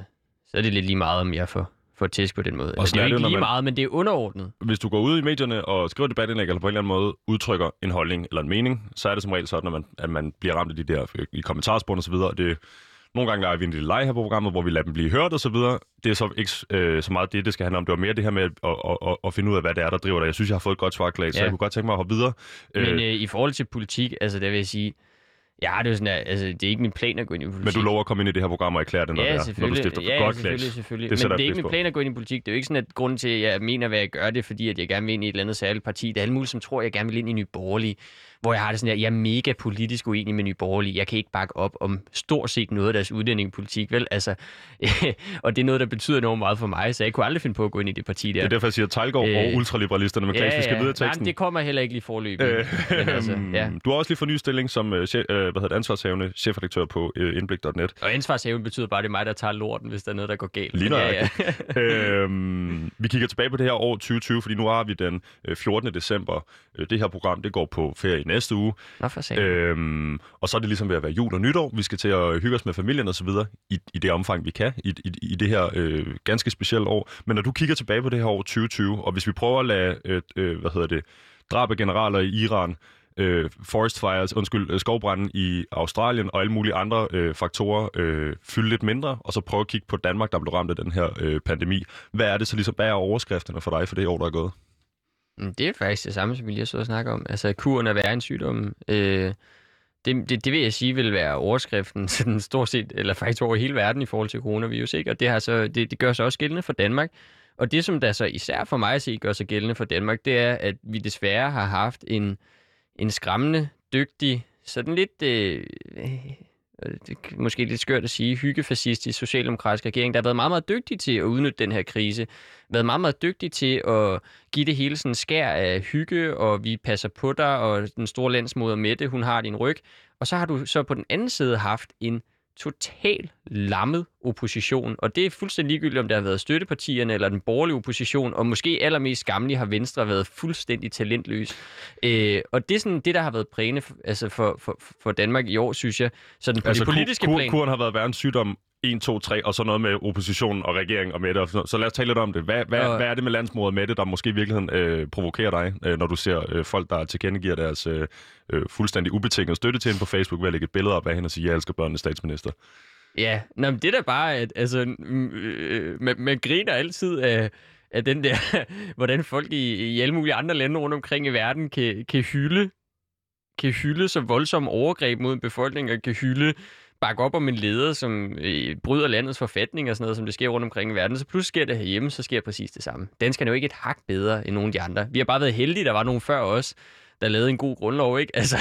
så er det lidt lige meget, om jeg får, får tæsk på den måde. Og altså, det er jo ikke lige man, meget, men det er underordnet. Hvis du går ud i medierne og skriver debatindlæg, eller på en eller anden måde udtrykker en holdning eller en mening, så er det som regel sådan, at man, at man bliver ramt af de der i kommentarspor og så videre. Det, nogle gange er vi en lille leg her på programmet, hvor vi lader dem blive hørt og så videre. Det er så ikke øh, så meget det, det skal handle om. Det var mere det her med at, at, at, at finde ud af, hvad det er, der driver dig. Jeg synes, jeg har fået et godt svar, Klaas, ja. så jeg kunne godt tænke mig at hoppe videre. Men øh, øh, i forhold til politik, altså der vil jeg sige, Ja, det er, sådan, at, altså, det er ikke min plan at gå ind i politik. Men du lover at komme ind i det her program og erklære det, når, ja, det er, når du stifter ja, godt selvfølgelig, selvfølgelig. Det Men det er ikke min plan at gå ind i politik. Det er jo ikke sådan, at grunden til, at jeg mener, hvad jeg gør det, fordi at jeg gerne vil ind i et eller andet særligt parti. Det er alle mulige, som tror, at jeg gerne vil ind i Nye Borgerlige hvor jeg har det sådan, at jeg er mega politisk uenig med Nye Borgerlige. Jeg kan ikke bakke op om stort set noget af deres udlændingepolitik, vel? Altså, og det er noget, der betyder enormt meget for mig, så jeg kunne aldrig finde på at gå ind i det parti der. Det er derfor, jeg siger Tejlgaard øh, og ultraliberalisterne med ja, vi skal videre teksten. Nej, det kommer heller ikke lige forløb. Øh, altså, ja. Du har også lige fået ny stilling som uh, chef, uh, hvad hedder det, ansvarshavende chefredaktør på uh, Indblik.net. Og ansvarshavende betyder bare, at det er mig, der tager lorten, hvis der er noget, der går galt. Lige ja, ja. øhm, vi kigger tilbage på det her år 2020, fordi nu har vi den 14. december. Det her program, det går på ferie næste uge. Nå, for øhm, og så er det ligesom ved at være jul og nytår. Vi skal til at hygge os med familien og så videre i, i det omfang, vi kan i, i, i det her øh, ganske specielle år. Men når du kigger tilbage på det her år 2020, og hvis vi prøver at lade, øh, øh, hvad hedder det, drab af generaler i Iran, øh, forest fires, undskyld, øh, skovbranden i Australien og alle mulige andre øh, faktorer øh, fylde lidt mindre, og så prøve at kigge på Danmark, der blev ramt af den her øh, pandemi. Hvad er det så ligesom, hvad er overskrifterne for dig for det år, der er gået? Mm, det er faktisk det samme, som vi lige så snakke om. Altså, kuren er værre end sygdommen. Øh, det, det, det vil jeg sige vil være overskriften sådan stort set, eller faktisk over hele verden i forhold til coronavirus. Ikke? Og det, har så, det, det gør sig også gældende for Danmark. Og det, som der så især for mig at se gør sig gældende for Danmark, det er, at vi desværre har haft en, en skræmmende, dygtig, sådan lidt øh, Øh, det er måske lidt skørt at sige, hyggefascistisk socialdemokratisk regering, der har været meget, meget dygtig til at udnytte den her krise. Været meget, meget dygtig til at give det hele sådan skær af hygge, og vi passer på dig, og den store landsmoder Mette, hun har din ryg. Og så har du så på den anden side haft en total lammet opposition, og det er fuldstændig ligegyldigt, om det har været støttepartierne eller den borgerlige opposition, og måske allermest skamlig har Venstre været fuldstændig talentløs. Øh, og det er sådan det, der har været prægende for, altså for, for, for Danmark i år, synes jeg. Så på altså, det politiske kur, plan... Kuren har været verdens sygdom 1, 2, 3, og så noget med oppositionen og regeringen og Mette. Så lad os tale lidt om det. Hvad, hvad, og... hvad er det med landsmoder Mette, der måske i virkeligheden øh, provokerer dig, øh, når du ser øh, folk, der tilkendegiver deres øh, øh, fuldstændig ubetinget støtte til hende på Facebook ved at lægge et billede op af hende og sige, jeg elsker børnene statsminister? Ja, Nå, men det er da bare, at altså, øh, man, man griner altid af, af den der, hvordan folk i, i alle mulige andre lande rundt omkring i verden kan, kan hylde kan hylde så voldsomme overgreb mod en befolkning, og kan hylde bakke op om en leder, som øh, bryder landets forfatning og sådan noget, som det sker rundt omkring i verden. Så pludselig sker det herhjemme, så sker præcis det samme. Danskerne er jo ikke et hak bedre end nogen af de andre. Vi har bare været heldige, der var nogen før os, der lavede en god grundlov, ikke? Altså,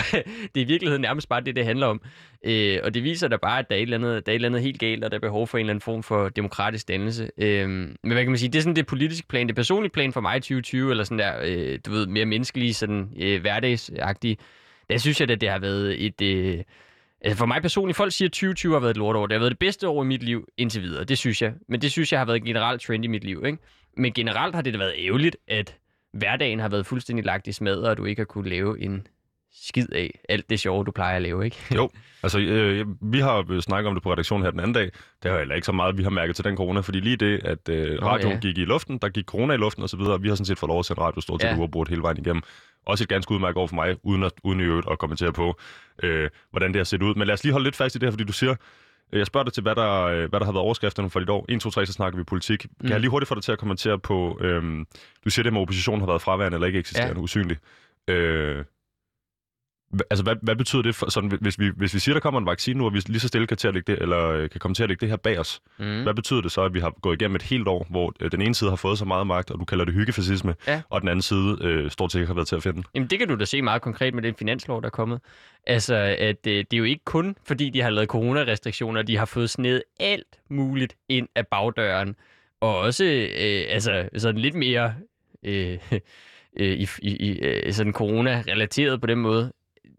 det er i virkeligheden nærmest bare det, det handler om. Øh, og det viser da bare, at der er, et eller andet, der er et eller andet helt galt, og der er behov for en eller anden form for demokratisk dannelse. Øh, men hvad kan man sige? Det er sådan det politiske plan, det personlige plan for mig i 2020, eller sådan der, øh, du ved, mere menneskelige, sådan øh, hverdagsagtige. Der synes jeg, at det har været et... Øh, Altså for mig personligt, folk siger, at 2020 har været et lortår. Det har været det bedste år i mit liv indtil videre. Det synes jeg. Men det synes jeg har været en generelt trend i mit liv. Ikke? Men generelt har det da været ærgerligt, at hverdagen har været fuldstændig lagt i smadret, og du ikke har kunne lave en skid af alt det sjove, du plejer at lave, ikke? jo, altså øh, vi har snakket om det på redaktionen her den anden dag. Det har heller ikke så meget, vi har mærket til den corona, fordi lige det, at øh, radioen ja. gik i luften, der gik corona i luften osv., vi har sådan set fået lov at sætte radio stort set ja. uafbrudt hele vejen igennem. Også et ganske udmærket over for mig, uden, at, uden i øvrigt at kommentere på, øh, hvordan det har set ud. Men lad os lige holde lidt fast i det her, fordi du siger, øh, jeg spørger dig til, hvad der, øh, hvad der har været overskrifterne for dit år. 1, 2, 3, så snakker vi politik. Kan mm. jeg lige hurtigt få dig til at kommentere på, øhm, du siger det med, at oppositionen har været fraværende eller ikke eksisterende, ja. usynlig. Øh, Altså, hvad, hvad betyder det, for, sådan, hvis, vi, hvis vi siger, der kommer en vaccine nu, og vi lige så stille kan, til at lægge det, eller øh, kan komme til at lægge det her bag os, mm. hvad betyder det så, at vi har gået igennem et helt år, hvor øh, den ene side har fået så meget magt, og du kalder det hyggefascisme, ja. og den anden side øh, stort set ikke har været til at finde? Jamen, det kan du da se meget konkret med den finanslov, der er kommet. Altså, at øh, det er jo ikke kun, fordi de har lavet coronarestriktioner, de har fået sned alt muligt ind af bagdøren, og også øh, altså, sådan lidt mere... Øh, i, i, i sådan corona-relateret på den måde,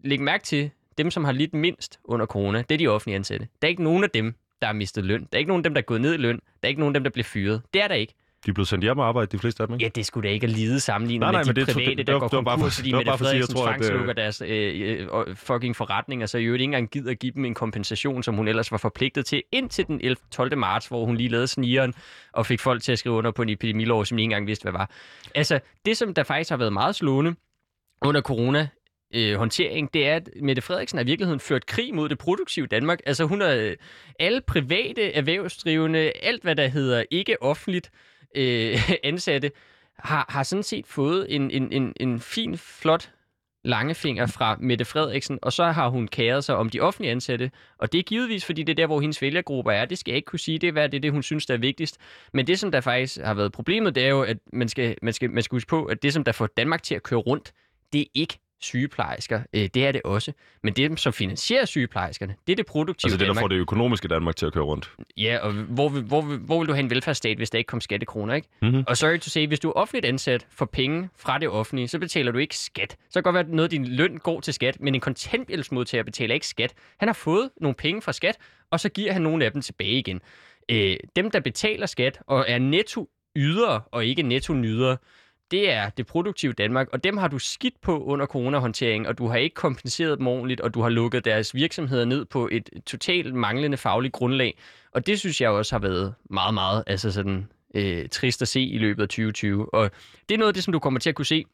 læg mærke til, dem, som har lidt mindst under corona, det er de offentlige ansatte. Der er ikke nogen af dem, der har mistet løn. Der er ikke nogen af dem, der er gået ned i løn. Der er ikke nogen af dem, der bliver fyret. Det er der ikke. De er blevet sendt hjem og arbejde, de fleste af dem, ikke? Ja, det skulle da ikke at lide sammenlignet Nej, nej, med de det private, det- der det går det var konkurs, fordi Mette Frederiksen at, tvangslukker deres øh, øh, fucking forretning, og så i øvrigt ikke engang gider at give dem en kompensation, som hun ellers var forpligtet til indtil den 11. 12. marts, hvor hun lige lavede snigeren og fik folk til at skrive under på en epidemilov, som de ikke engang vidste, hvad var. Altså, det som der faktisk har været meget slående under corona, øh, håndtering, det er, at Mette Frederiksen har i virkeligheden ført krig mod det produktive Danmark. Altså hun har øh, alle private erhvervsdrivende, alt hvad der hedder ikke offentligt øh, ansatte, har, har sådan set fået en, en, en, en fin, flot langefinger fra Mette Frederiksen, og så har hun kæret sig om de offentlige ansatte, og det er givetvis, fordi det er der, hvor hendes vælgergrupper er. Det skal jeg ikke kunne sige, det er, hvad det er det, hun synes, der er vigtigst. Men det, som der faktisk har været problemet, det er jo, at man skal, man skal, man skal huske på, at det, som der får Danmark til at køre rundt, det er ikke sygeplejersker. Øh, det er det også. Men det, som finansierer sygeplejerskerne, det er det produktive Altså det, der Danmark. får det økonomiske Danmark til at køre rundt. Ja, og hvor, vil- hvor, vil- hvor vil du have en velfærdsstat, hvis der ikke kom skattekroner, ikke? Mhm. Og sorry to say, hvis du er offentligt ansat for penge fra det offentlige, så betaler du ikke skat. Så kan det godt være, at noget af din løn går til skat, men en kontanthjælpsmodtager betaler ikke skat. Han har fået nogle penge fra skat, og så giver han nogle af dem tilbage igen. Øh, dem, der betaler skat og er netto ydere og ikke netto nydere, det er det produktive Danmark, og dem har du skidt på under coronahåndteringen, og du har ikke kompenseret dem ordentligt, og du har lukket deres virksomheder ned på et totalt manglende fagligt grundlag. Og det synes jeg også har været meget, meget altså sådan, øh, trist at se i løbet af 2020. Og det er noget af det, som du kommer til at kunne se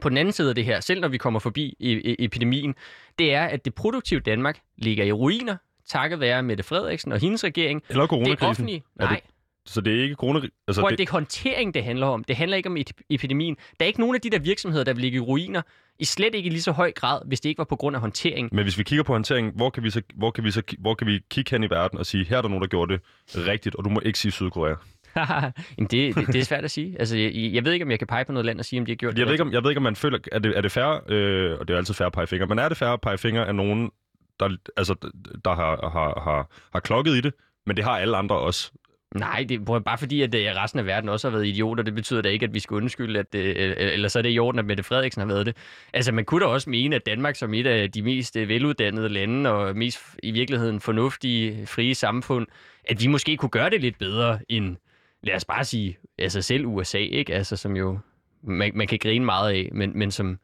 på den anden side af det her, selv når vi kommer forbi e- e- epidemien, det er, at det produktive Danmark ligger i ruiner, takket være Mette Frederiksen og hendes regering. Eller Det coronakrisen. offentlige, Er det- nej, Så det er ikke corona... Altså, Prøv, det, det... er håndtering, det handler om. Det handler ikke om ep- epidemien. Der er ikke nogen af de der virksomheder, der vil ligge i ruiner, i slet ikke i lige så høj grad, hvis det ikke var på grund af håndtering. Men hvis vi kigger på håndteringen, hvor kan vi så, hvor kan vi så hvor kan vi kigge hen i verden og sige, her er der nogen, der gjorde det rigtigt, og du må ikke sige Sydkorea. Jamen det, det, det er svært at sige. Altså, jeg, jeg ved ikke, om jeg kan pege på noget land og sige, om de har gjort Jeg det ved, ikke, om, jeg ved ikke, om man føler, er det, er det fair, øh, og det er altid fair at pege fingre, men er det fair at pege fingre af nogen, der, altså, der har, har, har, har klokket i det, men det har alle andre også. Mm. Nej, det er bare fordi, at øh, resten af verden også har været idioter. Det betyder da ikke, at vi skal undskylde, at, det, eller så er det i orden, at Mette Frederiksen har været det. Altså, man kunne da også mene, at Danmark som et af de mest veluddannede lande og mest i virkeligheden fornuftige, frie samfund, at vi måske kunne gøre det lidt bedre end, lad os bare sige, altså selv USA, ikke? Altså, som jo man, man kan grine meget af, men, men som,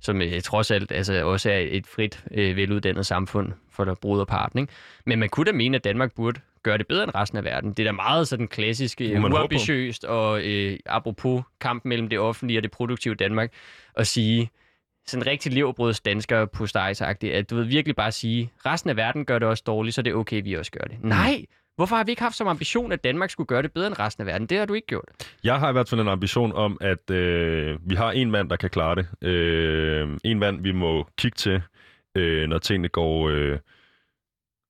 som trods alt altså, også er et frit, veluddannet samfund for der bruderparten. Ikke? Men man kunne da mene, at Danmark burde gøre det bedre end resten af verden. Det er da meget sådan klassisk, øh, uambitiøst og øh, apropos kampen mellem det offentlige og det produktive Danmark, at sige, sådan rigtig leverbrøds dansker på stejsagtigt, at du ved virkelig bare sige, resten af verden gør det også dårligt, så det er okay, vi også gør det. Nej! Hvorfor har vi ikke haft som ambition, at Danmark skulle gøre det bedre end resten af verden? Det har du ikke gjort. Jeg har i hvert fald en ambition om, at øh, vi har en mand, der kan klare det. Øh, en mand, vi må kigge til, øh, når tingene går, øh,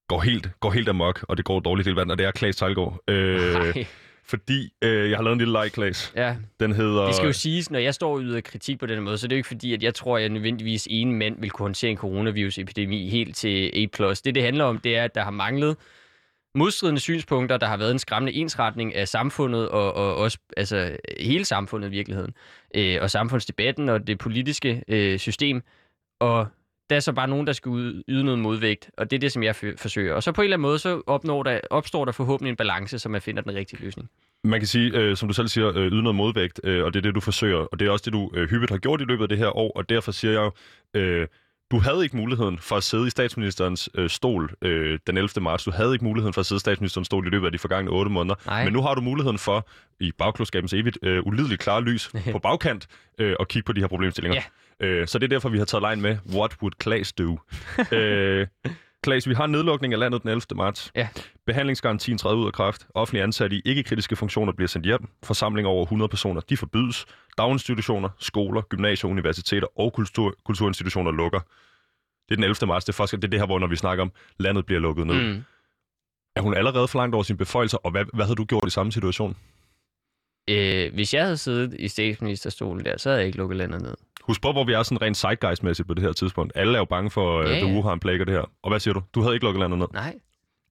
går, helt, går helt amok, og det går dårligt hele verden, og det er Klaas Tejlgaard. Øh, Nej. fordi øh, jeg har lavet en lille like, Klaas. Ja, Den hedder... Det skal jo siges, når jeg står og yder kritik på den måde, så det er jo ikke fordi, at jeg tror, at jeg nødvendigvis en mand vil kunne håndtere en coronavirus-epidemi helt til A+. Det, det handler om, det er, at der har manglet modstridende synspunkter, der har været en skræmmende ensretning af samfundet, og, og også altså, hele samfundet i virkeligheden, øh, og samfundsdebatten og det politiske øh, system. Og der er så bare nogen, der skal ud- yde noget modvægt, og det er det, som jeg f- forsøger. Og så på en eller anden måde, så opnår der, opstår der forhåbentlig en balance, så man finder den rigtige løsning. Man kan sige, øh, som du selv siger, øh, yde noget modvægt, øh, og det er det, du forsøger. Og det er også det, du øh, hyppigt har gjort i løbet af det her år, og derfor siger jeg jo, øh, du havde ikke muligheden for at sidde i statsministerens øh, stol øh, den 11. marts. Du havde ikke muligheden for at sidde i statsministerens stol i løbet af de forgangne otte måneder. Nej. Men nu har du muligheden for, i bagklodskabens evigt øh, ulideligt klare lys, på bagkant, øh, at kigge på de her problemstillinger. Øh, så det er derfor, vi har taget lejen med, what would Klaas do? øh, Klaas, vi har nedlukning af landet den 11. marts. Ja. Behandlingsgarantien træder ud af kraft. Offentlige ansatte i ikke-kritiske funktioner bliver sendt hjem. Forsamlinger over 100 personer, de forbydes. Daginstitutioner, skoler, gymnasier, universiteter og kultur, kulturinstitutioner lukker. Det er den 11. marts. Det er, faktisk, det er det her, hvor når vi snakker om, landet bliver lukket ned. Mm. Er hun allerede for langt over sine beføjelser, og hvad, hvad havde du gjort i samme situation? Øh, hvis jeg havde siddet i statsministerstolen der, så havde jeg ikke lukket landet ned. Husk på, hvor vi er sådan rent zeitgeistmæssigt på det her tidspunkt. Alle er jo bange for, at Ja, ja, ja. Wuhan plager det her. Og hvad siger du? Du havde ikke lukket landet ned. Nej.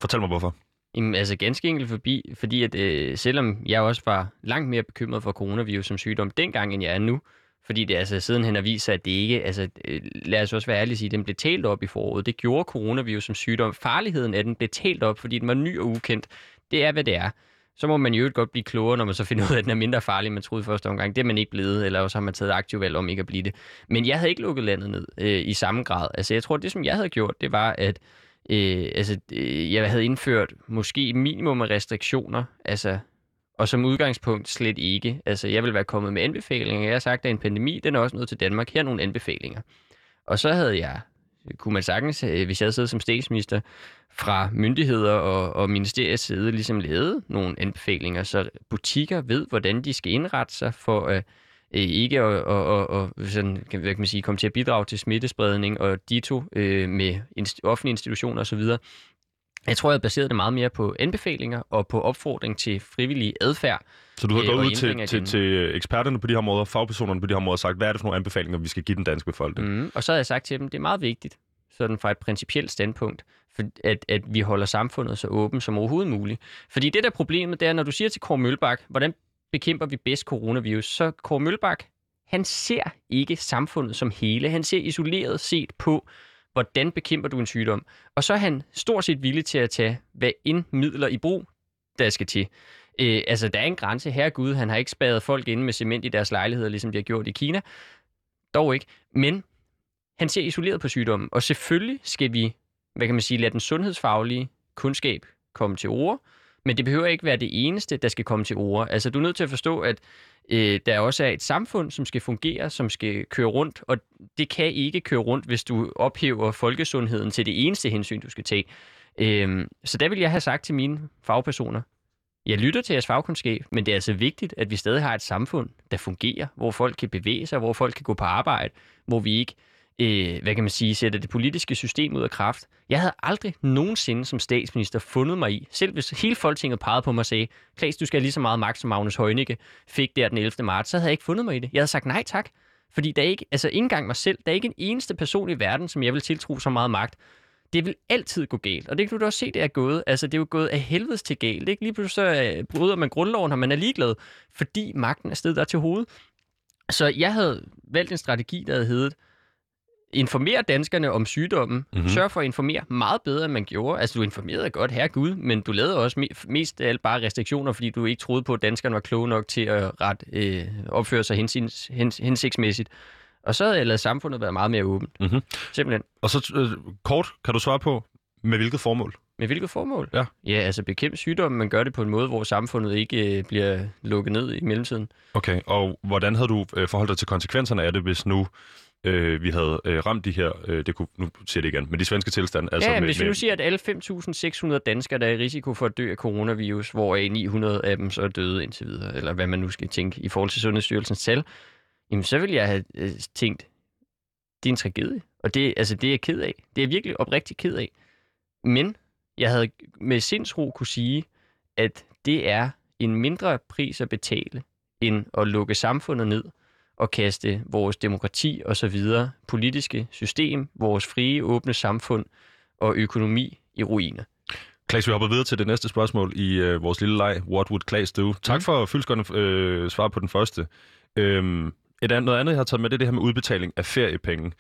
Fortæl mig, hvorfor. Jamen, altså ganske enkelt forbi, fordi at øh, selvom jeg også var langt mere bekymret for coronavirus som sygdom dengang, end jeg er nu, fordi det altså sidenhen har vist sig, at det ikke, altså øh, lad os også være ærlige og sige, den blev talt op i foråret. Det gjorde coronavirus som sygdom. Farligheden af den blev talt op, fordi den var ny og ukendt. Det er, hvad det er så må man jo godt blive klogere, når man så finder ud af, at den er mindre farlig, end man troede første omgang. Det er man ikke blevet, eller så har man taget aktiv valg om ikke at blive det. Men jeg havde ikke lukket landet ned øh, i samme grad. Altså jeg tror, det som jeg havde gjort, det var, at øh, altså, øh, jeg havde indført måske minimum af restriktioner, altså og som udgangspunkt slet ikke. Altså, jeg vil være kommet med anbefalinger. Jeg har sagt, at en pandemi, den er også nået til Danmark. Her er nogle anbefalinger. Og så havde jeg, kunne man sagtens, øh, hvis jeg havde siddet som statsminister, fra myndigheder og, og ministeriets side ligesom lavet nogle anbefalinger, så butikker ved, hvordan de skal indrette sig for at øh, ikke at, og, og, og, sådan, hvad kan man sige, komme til at bidrage til smittespredning og dito øh, med inst- offentlige institutioner osv. Jeg tror, jeg baserede det meget mere på anbefalinger og på opfordring til frivillig adfærd. Så du har øh, gået ud til, til, til eksperterne på de her områder, fagpersonerne på de her områder, og sagt, hvad er det for nogle anbefalinger, vi skal give den danske befolkning? Mm, og så havde jeg sagt til dem, det er meget vigtigt, sådan fra et principielt standpunkt, for at, at vi holder samfundet så åbent som overhovedet muligt. Fordi det der problemet, det er, når du siger til Kåre Mølbak, hvordan bekæmper vi bedst coronavirus, så Kåre Mølbak, han ser ikke samfundet som hele. Han ser isoleret set på, hvordan bekæmper du en sygdom. Og så er han stort set villig til at tage, hvad ind midler i brug, der skal til. Øh, altså, der er en grænse. Herre Gud, han har ikke spadet folk inde med cement i deres lejligheder, ligesom de har gjort i Kina. Dog ikke. Men han ser isoleret på sygdommen. Og selvfølgelig skal vi, hvad kan man sige, lade den sundhedsfaglige kundskab komme til ord. Men det behøver ikke være det eneste, der skal komme til ord. Altså, du er nødt til at forstå, at øh, der også er et samfund, som skal fungere, som skal køre rundt, og det kan ikke køre rundt, hvis du ophæver folkesundheden til det eneste hensyn, du skal tage. Øh, så der vil jeg have sagt til mine fagpersoner, jeg lytter til jeres fagkundskab, men det er altså vigtigt, at vi stadig har et samfund, der fungerer, hvor folk kan bevæge sig, hvor folk kan gå på arbejde, hvor vi ikke, øh, hvad kan man sige, sætter det politiske system ud af kraft. Jeg havde aldrig nogensinde som statsminister fundet mig i, selv hvis hele Folketinget pegede på mig og sagde, Klaas, du skal have lige så meget magt som Magnus Heunicke fik der den 11. marts, så havde jeg ikke fundet mig i det. Jeg havde sagt nej tak, fordi der er ikke, altså ikke engang mig selv, der er ikke en eneste person i verden, som jeg vil tiltro så meget magt. Det vil altid gå galt, og det kan du da også se, det er gået. Altså, det er jo gået af helvedes til galt. Ikke? Lige pludselig så øh, bryder man grundloven, og man er ligeglad, fordi magten er stedet der til hovedet. Så jeg havde valgt en strategi, der havde heddet, informere danskerne om sygdommen, Mhm. mm-hmm. sørg for at informere meget bedre, end man gjorde. Altså, du informerede godt, herre Gud, men du lavede også me- mest af alt bare restriktioner, fordi du ikke troede på, at danskerne var kloge nok til at ret, øh, opføre sig hensins, hens, hensigtsmæssigt. Og så havde jeg lavet samfundet være meget mere åbent. Mhm. Simpelthen. Og så øh, kort, kan du svare på, med hvilket formål? Med hvilket formål? Ja. Ja, altså bekæmpe sygdommen, men gør det på en måde, hvor samfundet ikke øh, bliver lukket ned i mellemtiden. Okay, og hvordan havde du øh, forholdt dig til konsekvenserne af det, hvis nu øh, vi havde øh, ramt de her, øh, det kunne, nu siger det igen, men de svenske tilstande, altså ja, med, hvis vi nu siger, at alle 5.600 danskere, der er i risiko for at dø af coronavirus, hvoraf 900 af dem så er døde indtil videre, eller hvad man nu skal tænke i forhold til Sundhedsstyrelsens tal, jamen så vil jeg have øh, tænkt, det er en tragedie. Og det, altså, det er jeg ked af. Det er jeg virkelig oprigtigt ked af. Men jeg havde med sindsro kunne sige, at det er en mindre pris at betale, end at lukke samfundet ned og kaste vores demokrati og så videre, politiske system, vores frie, åbne samfund og økonomi i ruiner. Klaas, vi hopper videre til det næste spørgsmål i øh, vores lille leg, What would Klaas do? Tak for fyldskørende øh, svar på den første. Øhm, et andet, noget andet, jeg har taget med, det er det her med udbetaling af feriepenge.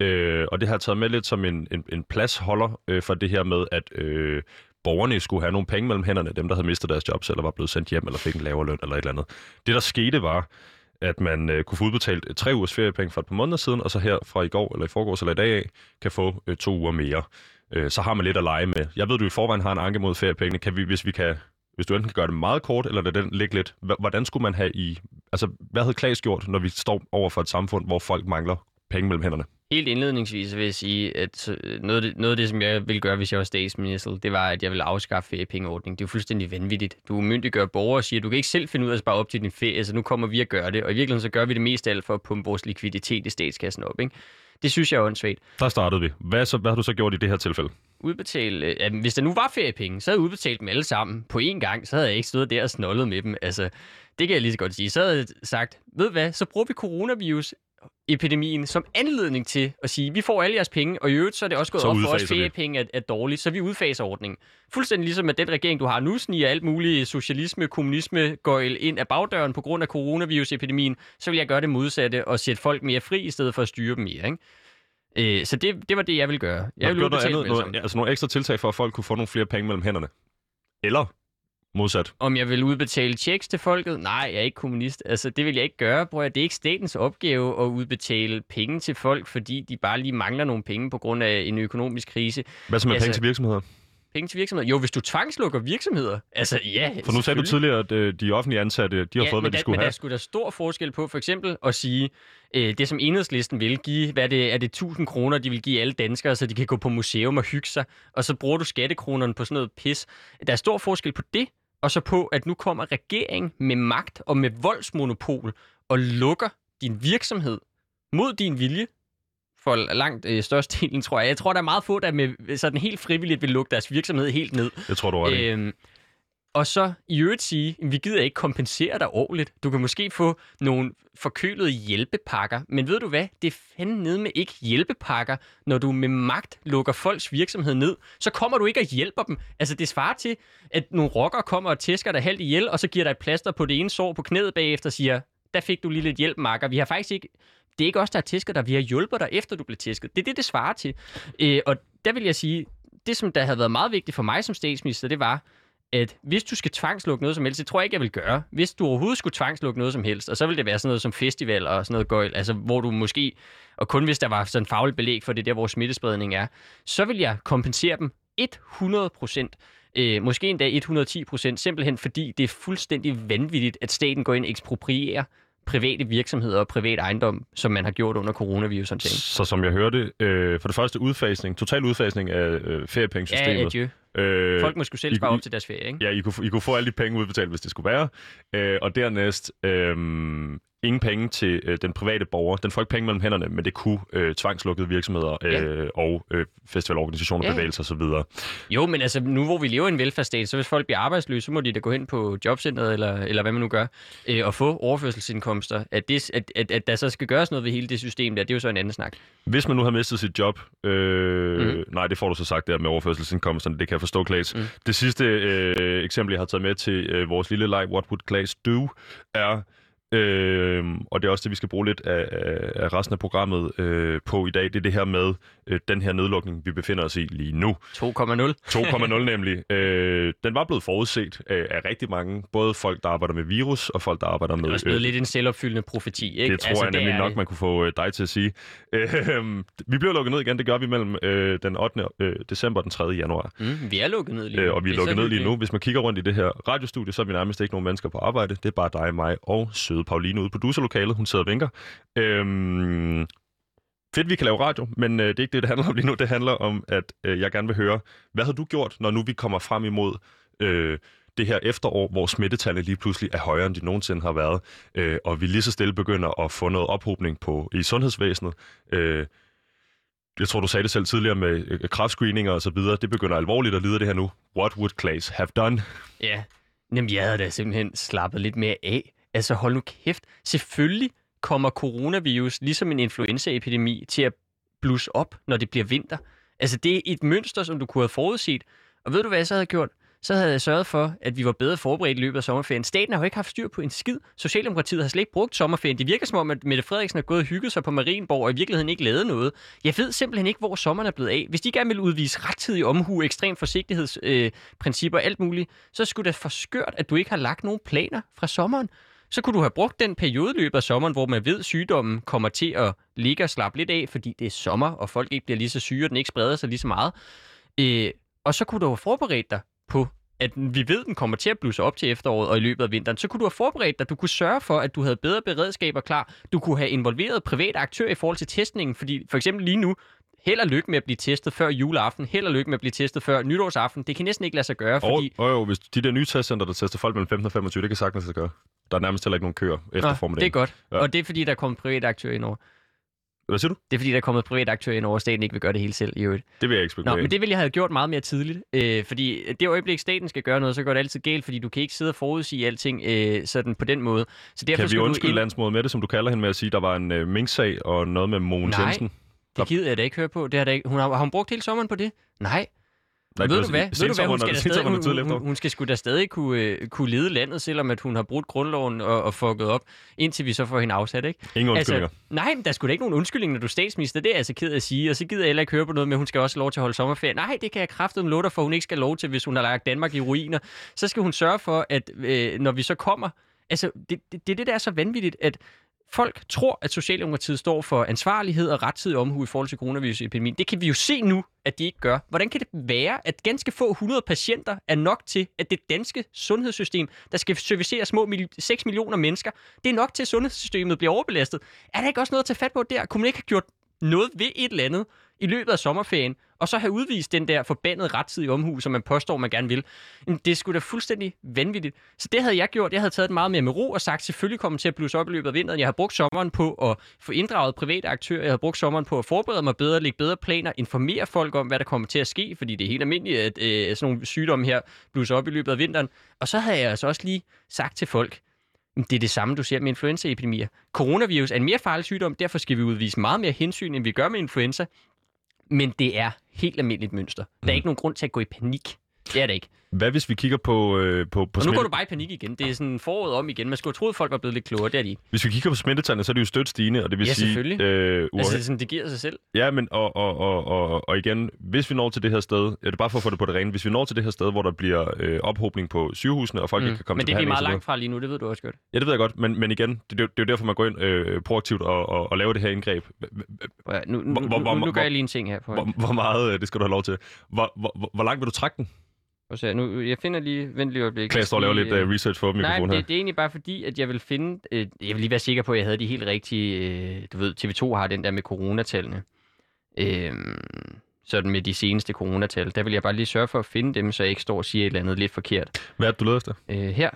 Øh, og det har jeg taget med lidt som en, en, en pladsholder øh, for det her med, at øh, borgerne skulle have nogle penge mellem hænderne, dem der havde mistet deres jobs, eller var blevet sendt hjem, eller fik en lavere løn, eller et eller andet. Det, der skete, var, at man øh, kunne få udbetalt øh, tre ugers feriepenge for et par måneder siden, og så her fra i går, eller i forgårs, eller i dag af, kan få øh, to uger mere. Øh, så har man lidt at lege med. Jeg ved, du i forvejen har en anke mod feriepengene. Kan vi, hvis vi kan hvis du enten kan gøre det meget kort, eller lade den ligge lidt, hvordan skulle man have i... Altså, hvad havde Klaas gjort, når vi står over for et samfund, hvor folk mangler penge mellem hænderne? Helt indledningsvis vil jeg sige, at så- noget af, det, noget af det, som jeg ville gøre, hvis jeg var statsminister, det var, at jeg ville afskaffe feriepengeordningen. Det er jo fuldstændig vanvittigt. Du umyndiggør borgere og siger, at du kan ikke selv finde ud af at spare op til din ferie, så nu kommer vi at gøre det. Og i virkeligheden så gør vi det mest af alt for at pumpe vores likviditet i statskassen op. Ikke? Det synes jeg er åndssvagt. Der startede vi. Hvad, så, hvad har du så gjort i det her tilfælde? Udbetale... Øh, hvis der nu var feriepenge, så havde jeg udbetalt dem alle sammen på én gang, så havde jeg ikke stået der og snollet med dem. Altså, det kan jeg lige så godt sige. Så havde jeg sagt, ved hvad, så bruger vi coronavirus epidemien som anledning til at sige, vi får alle jeres penge, og i øvrigt så er det også gået Så op for os, feriepenge er, er dårligt, så vi udfaser ordningen. Fuldstændig ligesom at den regering, du har nu, sniger alt muligt socialisme, kommunisme, gøjl ind af bagdøren på grund af coronavirusepidemien, så vil jeg gøre det modsatte og sætte folk mere fri, i stedet for at styre dem mere. Ikke? Øh, så det, det var det, jeg ville gøre. Jeg ville noget andet, noget, altså nogle ekstra tiltag for, at folk kunne få nogle flere penge mellem hænderne? Eller Modsat. Om jeg vil udbetale checks til folket? Nej, jeg er ikke kommunist. Altså, det vil jeg ikke gøre, bror. Det er ikke statens opgave at udbetale penge til folk, fordi de bare lige mangler nogle penge på grund af en økonomisk krise. Hvad så med Altså, penge til virksomheder? Penge til virksomheder? Jo, hvis du tvangslukker virksomheder. Altså, ja, For nu sagde du tidligere, at øh, de offentlige ansatte, de har ja, fået, hvad men de der, skulle men der have. er sgu da stor forskel på for eksempel at sige, øh, det som enhedslisten vil give, hvad det, er det 1000 kroner, de vil give alle danskere, så de kan gå på museum og hygge sig, og så bruger du skattekronerne på sådan noget pis. Der er stor forskel på det, og så på, at nu kommer regeringen med magt og med voldsmonopol og lukker din virksomhed mod din vilje, for langt øh, størstedelen, tror jeg. Jeg tror, der er meget få, der med sådan helt frivilligt vil lukke deres virksomhed helt ned. Jeg tror, du ret i. Øhm, og så i øvrigt sige, vi gider ikke kompensere dig ordentligt. Du kan måske få nogle forkølede hjælpepakker, men ved du hvad? Det er fandme nede med ikke hjælpepakker, når du med magt lukker folks virksomhed ned. Så kommer du ikke og hjælper dem. Altså det svarer til, at nogle rockere kommer og tæsker dig halvt ihjel, og så giver dig et plaster på det ene sår på knæet bagefter og siger, der fik du lige lidt hjælp, Marker. Vi har faktisk ikke... Det er ikke os, der har tæsket dig. Vi har hjulpet dig, efter du blev tæsket. Det er det, det svarer til. Øh, og der vil jeg sige, det som der havde været meget vigtigt for mig som statsminister, det var, at hvis du skal tvangslukke noget som helst, det tror jeg ikke, jeg vil gøre. Hvis du overhovedet skulle tvangslukke noget som helst, og så ville det være sådan noget som festival og sådan noget gøjl, altså hvor du måske, og kun hvis der var sådan fagligt belæg for det der, hvor smittespredning er, så vil jeg kompensere dem 100 procent. Øh, måske endda 110 procent, simpelthen fordi det er fuldstændig vanvittigt, at staten går ind og eksproprierer private virksomheder og privat ejendom, som man har gjort under coronavirus håndtering. Så som jeg hørte, øh, for det første udfasning, total udfasning af øh, Ja, feriepengesystemet. adieu. øh, Folk må skulle selv spare I- op til deres ferie, ikke? Ja, I kunne, I kunne få alle de penge udbetalt, hvis det skulle være. Øh, og dernæst, øh, ingen penge til øh, den private borger. Den får ikke penge mellem hænderne, men det kunne øh, tvangslukkede virksomheder øh, Ja. og øh, festivalorganisationer, Ja, bevægelser osv. Jo, men altså nu hvor vi lever i en velfærdsstat, så hvis folk bliver arbejdsløse, så må de da gå hen på jobcentret, eller, eller hvad man nu gør, øh, og få overførselsindkomster. At, det, at, at, at der så skal gøres noget ved hele det system der, det er jo så en anden snak. Hvis man nu har mistet sit job, øh, mm. nej, det får du så sagt der med overførselsindkomsterne, det kan jeg forstå, Klaas. Mm. Det sidste øh, eksempel, jeg har taget med til øh, vores lille leg, What Would Klaas Do, er, øh, og det er også det, vi skal bruge lidt af, af, af resten af programmet øh, på i dag, det er det her med øh, den her nedlukning, vi befinder os i lige nu. 2,0. 2,0 nemlig. Øh, den var blevet forudset af, af rigtig mange, både folk, der arbejder med virus, og folk, der arbejder med... Det er også blevet lidt en selvopfyldende profeti, ikke? Det tror altså, jeg nemlig er nok, det. man kunne få øh, dig til at sige. Øh, vi bliver lukket ned igen. Det gør vi mellem øh, den 8. Øh, december og den 3. januar. Mm, vi er lukket ned lige nu. Øh, og vi er så lukket ned lige nu. Hvis man kigger rundt i det her radiostudie, så er vi nærmest ikke nogen mennesker på arbejde. Det er bare dig, mig og søde Pauline ude på producerlokalet. Hun sidder og vinker. Øhm, fedt, vi kan lave radio, men øh, det er ikke det, det handler om lige nu. Det handler om, at øh, jeg gerne vil høre, hvad har du gjort, når nu vi kommer frem imod øh, det her efterår, hvor smittetallet lige pludselig er højere, end de nogensinde har været, øh, og vi lige så stille begynder at få noget ophobning på i sundhedsvæsenet. Øh, jeg tror, du sagde det selv tidligere med øh, kraftscreeninger og så videre. Det begynder alvorligt at lide det her nu. What would Claes have done? Ja, Jamen, jeg havde da simpelthen slappet lidt mere af. Altså, hold nu kæft. Selvfølgelig kommer coronavirus, ligesom en influenzaepidemi, til at blusse op, når det bliver vinter. Altså, det er et mønster, som du kunne have forudset. Og ved du, hvad jeg så havde gjort? Så havde jeg sørget for, at vi var bedre forberedt i løbet af sommerferien. Staten har jo ikke haft styr på en skid. Socialdemokratiet har slet ikke brugt sommerferien. Det virker som om, at Mette Frederiksen har gået og hygget sig på Marienborg, og i virkeligheden ikke lavet noget. Jeg ved simpelthen ikke, hvor sommeren er blevet af. Hvis de gerne vil udvise rettidig omhu, ekstrem forsigtighedsprincipper øh, og alt muligt, så skulle det for skørt, at du ikke har lagt nogen planer fra sommeren. Så kunne du have brugt den periode løbet af sommeren, hvor man ved, at sygdommen kommer til at ligge og slappe lidt af, fordi det er sommer, og folk ikke bliver lige så syge, og den ikke spreder sig lige så meget. Øh, og så kunne du have forberedt dig på, at vi ved, at den kommer til at blusse op til efteråret og i løbet af vinteren. Så kunne du have forberedt dig. Du kunne sørge for, at du havde bedre beredskaber klar. Du kunne have involveret private aktører i forhold til testningen, fordi for eksempel lige nu, held og lykke med at blive testet før juleaften, held og lykke med at blive testet før nytårsaften. Det kan næsten ikke lade sig gøre, fordi... Og, og jo, hvis de der nye testcenter, der tester folk mellem 15 og 25, det kan sagtens lade sig gøre. Der er nærmest heller ikke nogen køer efter Nå, formiddagen. det er godt. Ja. Og det er fordi, der er kommet private aktører ind over. Hvad siger du? Det er fordi, der er kommet private aktører ind over, at staten ikke vil gøre det hele selv i øvrigt. Det vil jeg ikke spekulere Nå, men det ville jeg have gjort meget mere tidligt. Øh, fordi det øjeblik, staten skal gøre noget, så går det altid galt, fordi du kan ikke sidde og forudsige alting øh, sådan på den måde. Så derfor Kan vi undskylde ind... landsmåde med det, som du kalder hende med at sige, der var en øh, mink-sag og noget med Mogens Nej. Jensen? Det gider jeg da ikke høre på. Det har, da ikke... hun har, har hun brugt hele sommeren på det? Nej. Nej, ved du hvad? Ved du hvad? Hun skal, stadig, hun, hun, hun skal sgu da stadig kunne, øh, kunne lede landet, selvom at hun har brudt grundloven og, og fucket op, indtil vi så får hende afsat, ikke? Ingen undskyldninger. Altså, nej, der skulle da ikke nogen undskyldning, når du er statsminister. Det er jeg altså ked af at sige. Og så gider jeg heller ikke høre på noget med, at hun skal også lov til at holde sommerferie. Nej, det kan jeg kraftedeme love dig for, hun ikke skal have lov til, hvis hun har lagt Danmark i ruiner. Så skal hun sørge for, at øh, når vi så kommer... Altså, det, det, det er det, der er så vanvittigt, at folk tror, at Socialdemokratiet står for ansvarlighed og rettidig omhu i forhold til coronavirusepidemien. Det kan vi jo se nu, at de ikke gør. Hvordan kan det være, at ganske få 100 patienter er nok til, at det danske sundhedssystem, der skal servicere små 6 millioner mennesker, det er nok til, at sundhedssystemet bliver overbelastet? Er der ikke også noget at tage fat på der? Kunne man ikke have gjort noget ved et eller andet i løbet af sommerferien, og så have udvist den der forbandede rettidige omhu, som man påstår, man gerne vil. Men det skulle da fuldstændig vanvittigt. Så det havde jeg gjort. Jeg havde taget det meget mere med ro og sagt, selvfølgelig kommer til at blusse op i løbet af vinteren. Jeg har brugt sommeren på at få inddraget private aktører. Jeg har brugt sommeren på at forberede mig bedre, lægge bedre planer, informere folk om, hvad der kommer til at ske, fordi det er helt almindeligt, at øh, sådan nogle sygdomme her blusser op i løbet af vinteren. Og så havde jeg altså også lige sagt til folk, det er det samme, du ser med influenzaepidemier. Coronavirus er en mere farlig sygdom, derfor skal vi udvise meget mere hensyn, end vi gør med influenza. Men det er helt almindeligt mønster. Der er ikke nogen grund til at gå i panik. Det er det ikke. Hvad hvis vi kigger på, øh, på, på Og nu går du bare i panik igen. Det er sådan foråret om igen. Man skulle have troet, at folk var blevet lidt klogere. Det er de. Hvis vi kigger på smittetallene, så er det jo stødt stigende, og det vil Ja, sige... selvfølgelig. Øh, Altså, uafhæ- det, er sådan, det giver sig selv. Ja, men og, og, og, og, og igen, hvis vi når til det her sted, ja, det er bare for at få det på det rene, hvis vi når til det her sted, hvor der bliver øh, ophobning på sygehusene, og folk mm. ikke kan komme Men til det er vi meget langt fra lige nu, det ved du også godt. Ja, det ved jeg godt, men, men igen, det, det, er jo- det er jo derfor, man går ind øh, proaktivt og, og, og laver det her indgreb. Ja, nu, nu, Hvor- nu, nu, nu gør jeg lige en ting her. På. Hvor, hvor meget, øh, det skal du have lov til. Hvor, hvor, hvor, hvor langt vil du trække den? Prøv se, nu, jeg finder lige, vent lige øjeblik. Klaas står og laver lidt øh, research for Nej, mikrofonen men her. det, det er egentlig bare fordi, at jeg vil finde... Øh, jeg vil lige være sikker på, at jeg havde de helt rigtige... Øh, du ved, TV2 har den der med coronatallene. Øh, sådan med de seneste coronatal. Der vil jeg bare lige sørge for at finde dem, så jeg ikke står og siger et eller andet lidt forkert. Hvad er det, du leder efter? Øh, her,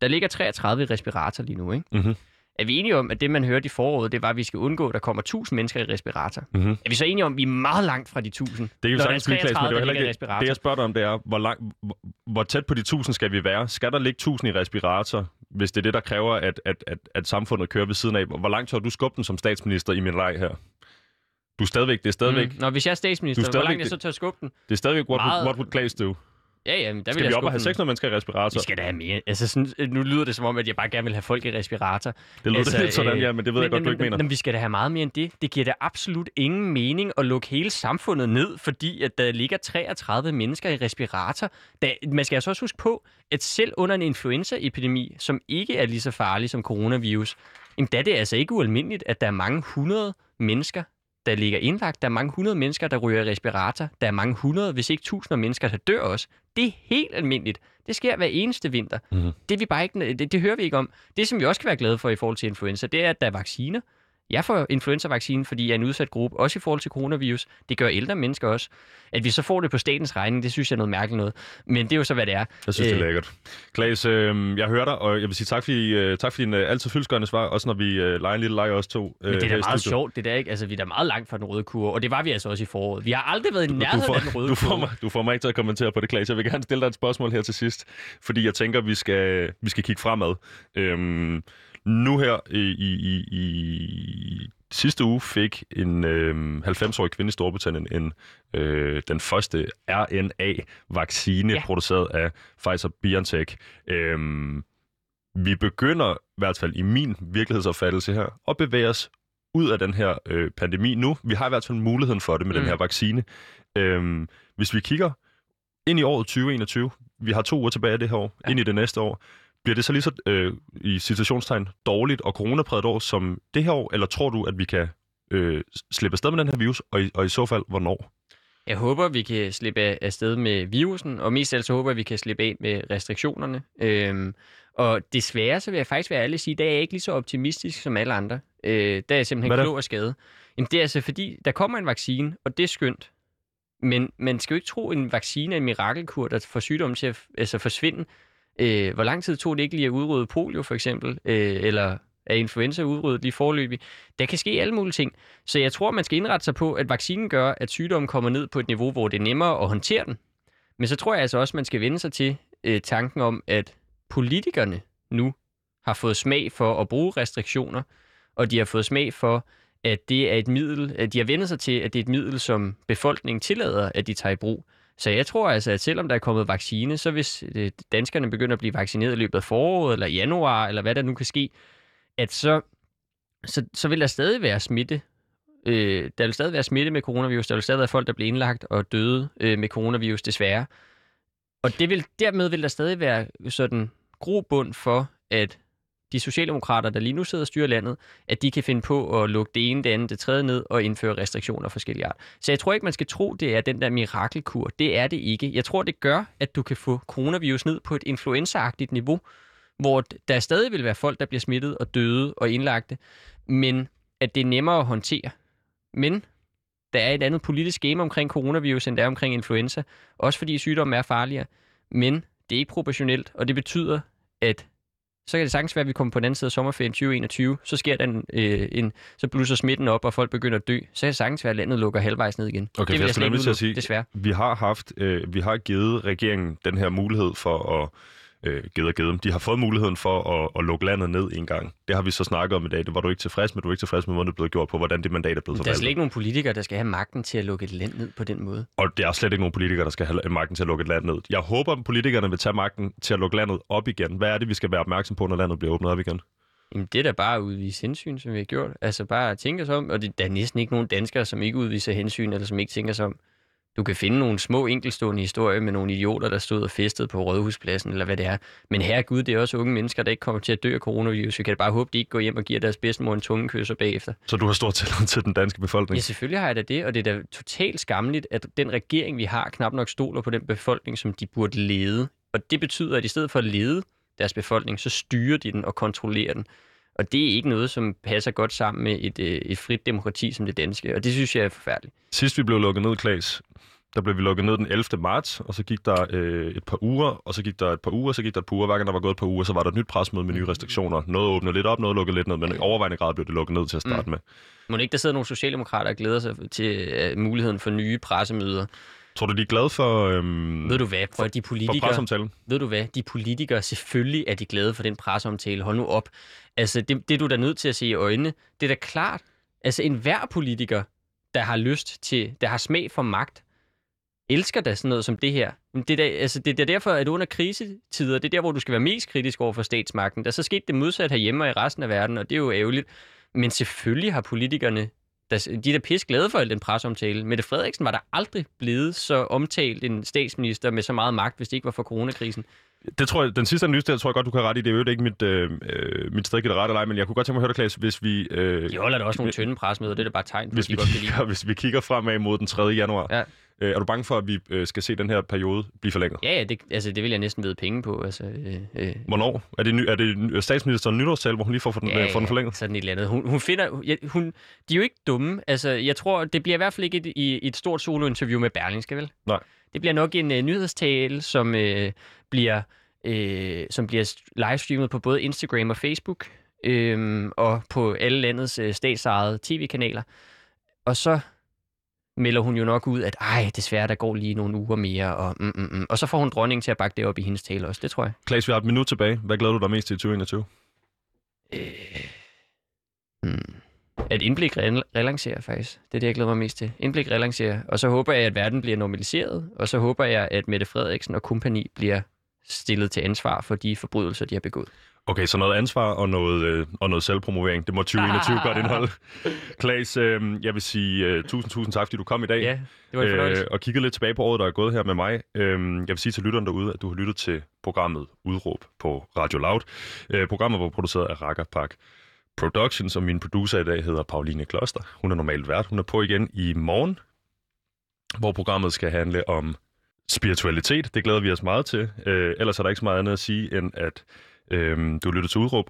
der ligger 33 i respirator lige nu, ikke? Mhm. Er vi enige om, at det, man hørte i foråret, det var, at vi skal undgå, at der kommer 1000 mennesker i respirator? Mhm. Er vi så enige om, at vi er meget langt fra de 1000? Det kan vi Når der sagtens blive, Klaas, men det 33, er jo heller ikke det. Det, jeg spørger dig om, det er, hvor, lang, hvor, tæt på de 1000 skal vi være? Skal der ligge 1000 i respirator, hvis det er det, der kræver, at, at, at, at samfundet kører ved siden af? Hvor langt tør du skubbe den som statsminister i min leg her? Du er stadigvæk, det er stadigvæk, mm. Nå, hvis jeg er statsminister, Du er hvor langt stadigvæk- jeg så tør skubbe den? det er stadigvæk what, Meget- would, what would Klaas do? Ja, ja, men der vil Skal jeg vi op og have. 600 mennesker i respirator? Vi skal da have mere. Altså, sådan, øh, nu lyder det som om, at jeg bare gerne vil have folk i respirator. Det lyder altså, lidt sådan, øh, ja, men det ved jeg godt, du ikke men, mener. Men, men vi skal da have meget mere end det. Det giver da absolut ingen mening at lukke hele samfundet ned, fordi at der ligger 33 mennesker i respirator. Da, man skal altså også huske på, at selv under en influenzaepidemi, som ikke er lige så farlig som coronavirus, jamen, der er det altså ikke ualmindeligt, at der er mange hundrede mennesker, der ligger indlagt. Der er mange hundrede mennesker, der ryger respirator. Der er mange hundrede, hvis ikke tusinder mennesker, der dør også. Det er helt almindeligt. Det sker hver eneste vinter. Mhm. Det, vi bare ikke, det, det hører vi ikke om. Det, som vi også kan være glade for i forhold til influenza, det er, at der er vacciner. Jeg får influenza-vaccinen, fordi jeg er en udsat gruppe, også i forhold til coronavirus. Det gør ældre mennesker også. At vi så får det på statens regning, det synes jeg er noget mærkeligt noget. Men det er jo så, hvad det er. Jeg synes, det er Øh, lækkert. Klaas, øh, jeg hører dig, og jeg vil sige tak for, øh, tak for din øh, altid fyldskørende svar, også når vi øh, leger en lille leg os to. Øh, Men det er her da meget studiet. sjovt, det der ikke. Altså, vi er da meget langt fra den røde kurve, og det var vi altså også i foråret. Vi har aldrig været i Du nærheden får, af den røde du, får kurve. mig, du får mig ikke til at kommentere på det, Klaas. Jeg vil gerne stille dig et spørgsmål her til sidst, fordi jeg tænker, vi skal, vi skal kigge fremad. Øhm, nu her i, i, i, sidste uge fik en øhm, 90-årig kvinde i Storbritannien en, øh, den første RNA-vaccine, Ja. produceret af Pfizer-BioNTech. Øhm, vi begynder, i hvert fald i min virkelighedsopfattelse her, at bevæge os ud af den her øh, pandemi nu. Vi har i hvert fald muligheden for det med mm. Den her vaccine. Øhm, hvis vi kigger ind i året 2021, vi har to uger tilbage af det her år, ja. ind i det næste år, bliver det så lige så, øh, i situationstegn, dårligt og coronapræget år som det her år, eller tror du, at vi kan øh, slippe afsted med den her virus, og i, og i så fald, hvornår? Jeg håber, vi kan slippe af- afsted med virusen, og mest af alt så håber jeg, vi kan slippe af med restriktionerne. Øhm, og desværre, så vil jeg faktisk være ærlig at sige, der er jeg ikke lige så optimistisk som alle andre. Øh, der er jeg simpelthen Hvad klog og skade. Jamen, det er altså fordi, der kommer en vaccine, og det er skønt. Men man skal jo ikke tro, at en vaccine er en mirakelkur, der får sygdommen til at altså forsvinde. Øh, hvor lang tid tog det ikke lige at udrydde polio, for eksempel? Øh, eller er influenza udryddet lige forløbig? Der kan ske alle mulige ting. Så jeg tror, man skal indrette sig på, at vaccinen gør, at sygdommen kommer ned på et niveau, hvor det er nemmere at håndtere den. Men så tror jeg altså også, man skal vende sig til øh, tanken om, at politikerne nu har fået smag for at bruge restriktioner, og de har fået smag for, at det er et middel, at de har vendt sig til, at det er et middel, som befolkningen tillader, at de tager i brug. Så jeg tror altså, at selvom der er kommet vaccine, så hvis øh, danskerne begynder at blive vaccineret i løbet af foråret, eller januar, eller hvad der nu kan ske, at så, så, så vil der stadig være smitte. Øh, der vil stadig være smitte med coronavirus. Der vil stadig være folk, der bliver indlagt og døde øh, med coronavirus, desværre. Og det vil, dermed vil der stadig være sådan grobund for, at de socialdemokrater, der lige nu sidder og styrer landet, at de kan finde på at lukke det ene, det andet, det tredje ned og indføre restriktioner af forskellige art. Så jeg tror ikke, man skal tro, det er den der mirakelkur. Det er det ikke. Jeg tror, det gør, at du kan få coronavirus ned på et influenzaagtigt niveau, hvor der stadig vil være folk, der bliver smittet og døde og indlagte, men at det er nemmere at håndtere. Men der er et andet politisk game omkring coronavirus, end der er omkring influenza. Også fordi sygdommen er farligere. Men det er ikke proportionelt, og det betyder, at så kan det sagtens være, at vi kommer på den anden side af sommerferien 2021, så sker der en, øh, en, så blusser smitten op, og folk begynder at dø. Så kan det sagtens være, at landet lukker halvvejs ned igen. Okay, det vil jeg jeg skal nemlig til at sige, desværre. vi har haft, øh, vi har givet regeringen den her mulighed for at øh, givet og givet dem. De har fået muligheden for at, at lukke landet ned en gang. Det har vi så snakket om i dag. Det var du ikke tilfreds med. Du er ikke tilfreds med, hvordan det er blevet gjort på, hvordan det mandat er blevet Der er forvaltet. slet ikke nogen politikere, der skal have magten til at lukke et land ned på den måde. Og det er slet ikke nogen politikere, der skal have magten til at lukke et land ned. Jeg håber, at politikerne vil tage magten til at lukke landet op igen. Hvad er det, vi skal være opmærksom på, når landet bliver åbnet op igen? Jamen, det er da bare at udvise hensyn, som vi har gjort. Altså bare at tænke sig om, og det, der er næsten ikke nogen danskere, som ikke udviser hensyn, eller som ikke tænker sig om. Du kan finde nogle små enkelstående historier med nogle idioter, der stod og festede på Rådhuspladsen, eller hvad det er. Men herregud, det er også unge mennesker, der ikke kommer til at dø af coronavirus. Vi kan bare håbe, de ikke går hjem og giver deres bedstemor en tungekysser bagefter. Så du har stor tillid til den danske befolkning? Ja, selvfølgelig har jeg da det, og det er da totalt skamligt, at den regering, vi har, knap nok stoler på den befolkning, som de burde lede. Og det betyder, at i stedet for at lede deres befolkning, så styrer de den og kontrollerer den. Og det er ikke noget, som passer godt sammen med et, øh, et frit demokrati som det danske, og det synes jeg er forfærdeligt. Sidst vi blev lukket ned, Klaas, der blev vi lukket ned den 11. marts, og så gik der øh, et par uger, og så gik der et par uger, så gik der et par uger. Hver gang der var gået et par uger, så var der et nyt presmøde med nye restriktioner. Noget åbnede lidt op, noget lukkede lidt ned, men i overvejende grad blev det lukket ned til at starte mm. med. Må ikke, der sidder nogle socialdemokrater og glæder sig til uh, muligheden for nye pressemøder? Tror du, de er glade for, øhm, Ved du hvad, for de for politikere... presseomtalen? Ved du hvad, de politikere, selvfølgelig er de glade for den presseomtale. Hold nu op. Altså, det, det er du da nødt til at se i øjnene. Det er da klart. Altså, enhver politiker, der har lyst til, der har smag for magt, elsker da sådan noget som det her. Det er, da, altså, det er derfor, at under krisetider, det er der, hvor du skal være mest kritisk over for statsmagten. Der er så sket det modsatte herhjemme og i resten af verden, og det er jo ærgerligt. Men selvfølgelig har politikerne, der, de er da pisse glade for al den presseomtale. Mette Frederiksen var der aldrig blevet så omtalt en statsminister med så meget magt, hvis det ikke var for coronakrisen. Det tror jeg, den sidste analyse, der tror jeg godt, du kan rette i. Det er jo ikke mit, øh, øh, mit i det rette leg, men jeg kunne godt tænke mig at høre dig, Klaas, hvis vi... Øh, De holder da også nogle tynde pressemøder, det er da bare tegn hvis vi, kigger, hvis vi kigger fremad mod den 3. januar, Ja. Øh, er du bange for, at vi øh, skal se den her periode blive forlænget? Ja, ja, det, altså, det vil jeg næsten vide penge på. Altså, øh, øh, Hvornår? Er det, ny, er det statsministeren nytårstal, hvor hun lige får for den, ja, får den forlænget? sådan et eller andet. Hun, hun finder, ja, hun, de er jo ikke dumme. Altså, jeg tror, det bliver i hvert fald ikke et, i, et stort solointerview med Berlingske, vel? Nej. Det bliver nok en uh, nyhedstale, som uh, bliver øh, som bliver livestreamet på både Instagram og Facebook, øh, og på alle landets øh, statsejede tv-kanaler. Og så melder hun jo nok ud, at ej, desværre, der går lige nogle uger mere, og, mm, mm, mm. og så får hun dronningen til at bakke det op i hendes tale også, det tror jeg. Klaas, vi har et minut tilbage. Hvad glæder du dig mest til i 2021? Øh, hmm. At indblik rel- relancerer faktisk. Det er det, jeg glæder mig mest til. Indblik relancerer. Og så håber jeg, at verden bliver normaliseret. Og så håber jeg, at Mette Frederiksen og kompagni bliver stillet til ansvar for de forbrydelser, de har begået. Okay, så noget ansvar og noget, øh, og noget selvpromovering. Det må 2021 godt indholde. Klaas, øh, jeg vil sige øh, tusind, tusind tak, fordi du kom i dag. Ja, det var en fornøjelse. Øh, og kigget lidt tilbage på året, der er gået her med mig. Øh, jeg vil sige til lytterne derude, at du har lyttet til programmet Udråb på Radio Loud. Øh, programmet var produceret af Rakkerpark Productions, og min producer i dag hedder Pauline Kloster. Hun er normalt vært. Hun er på igen i morgen, hvor programmet skal handle om spiritualitet. Det glæder vi os meget til. Øh, ellers er der ikke så meget andet at sige, end at Øhm, du lytter til Udråb,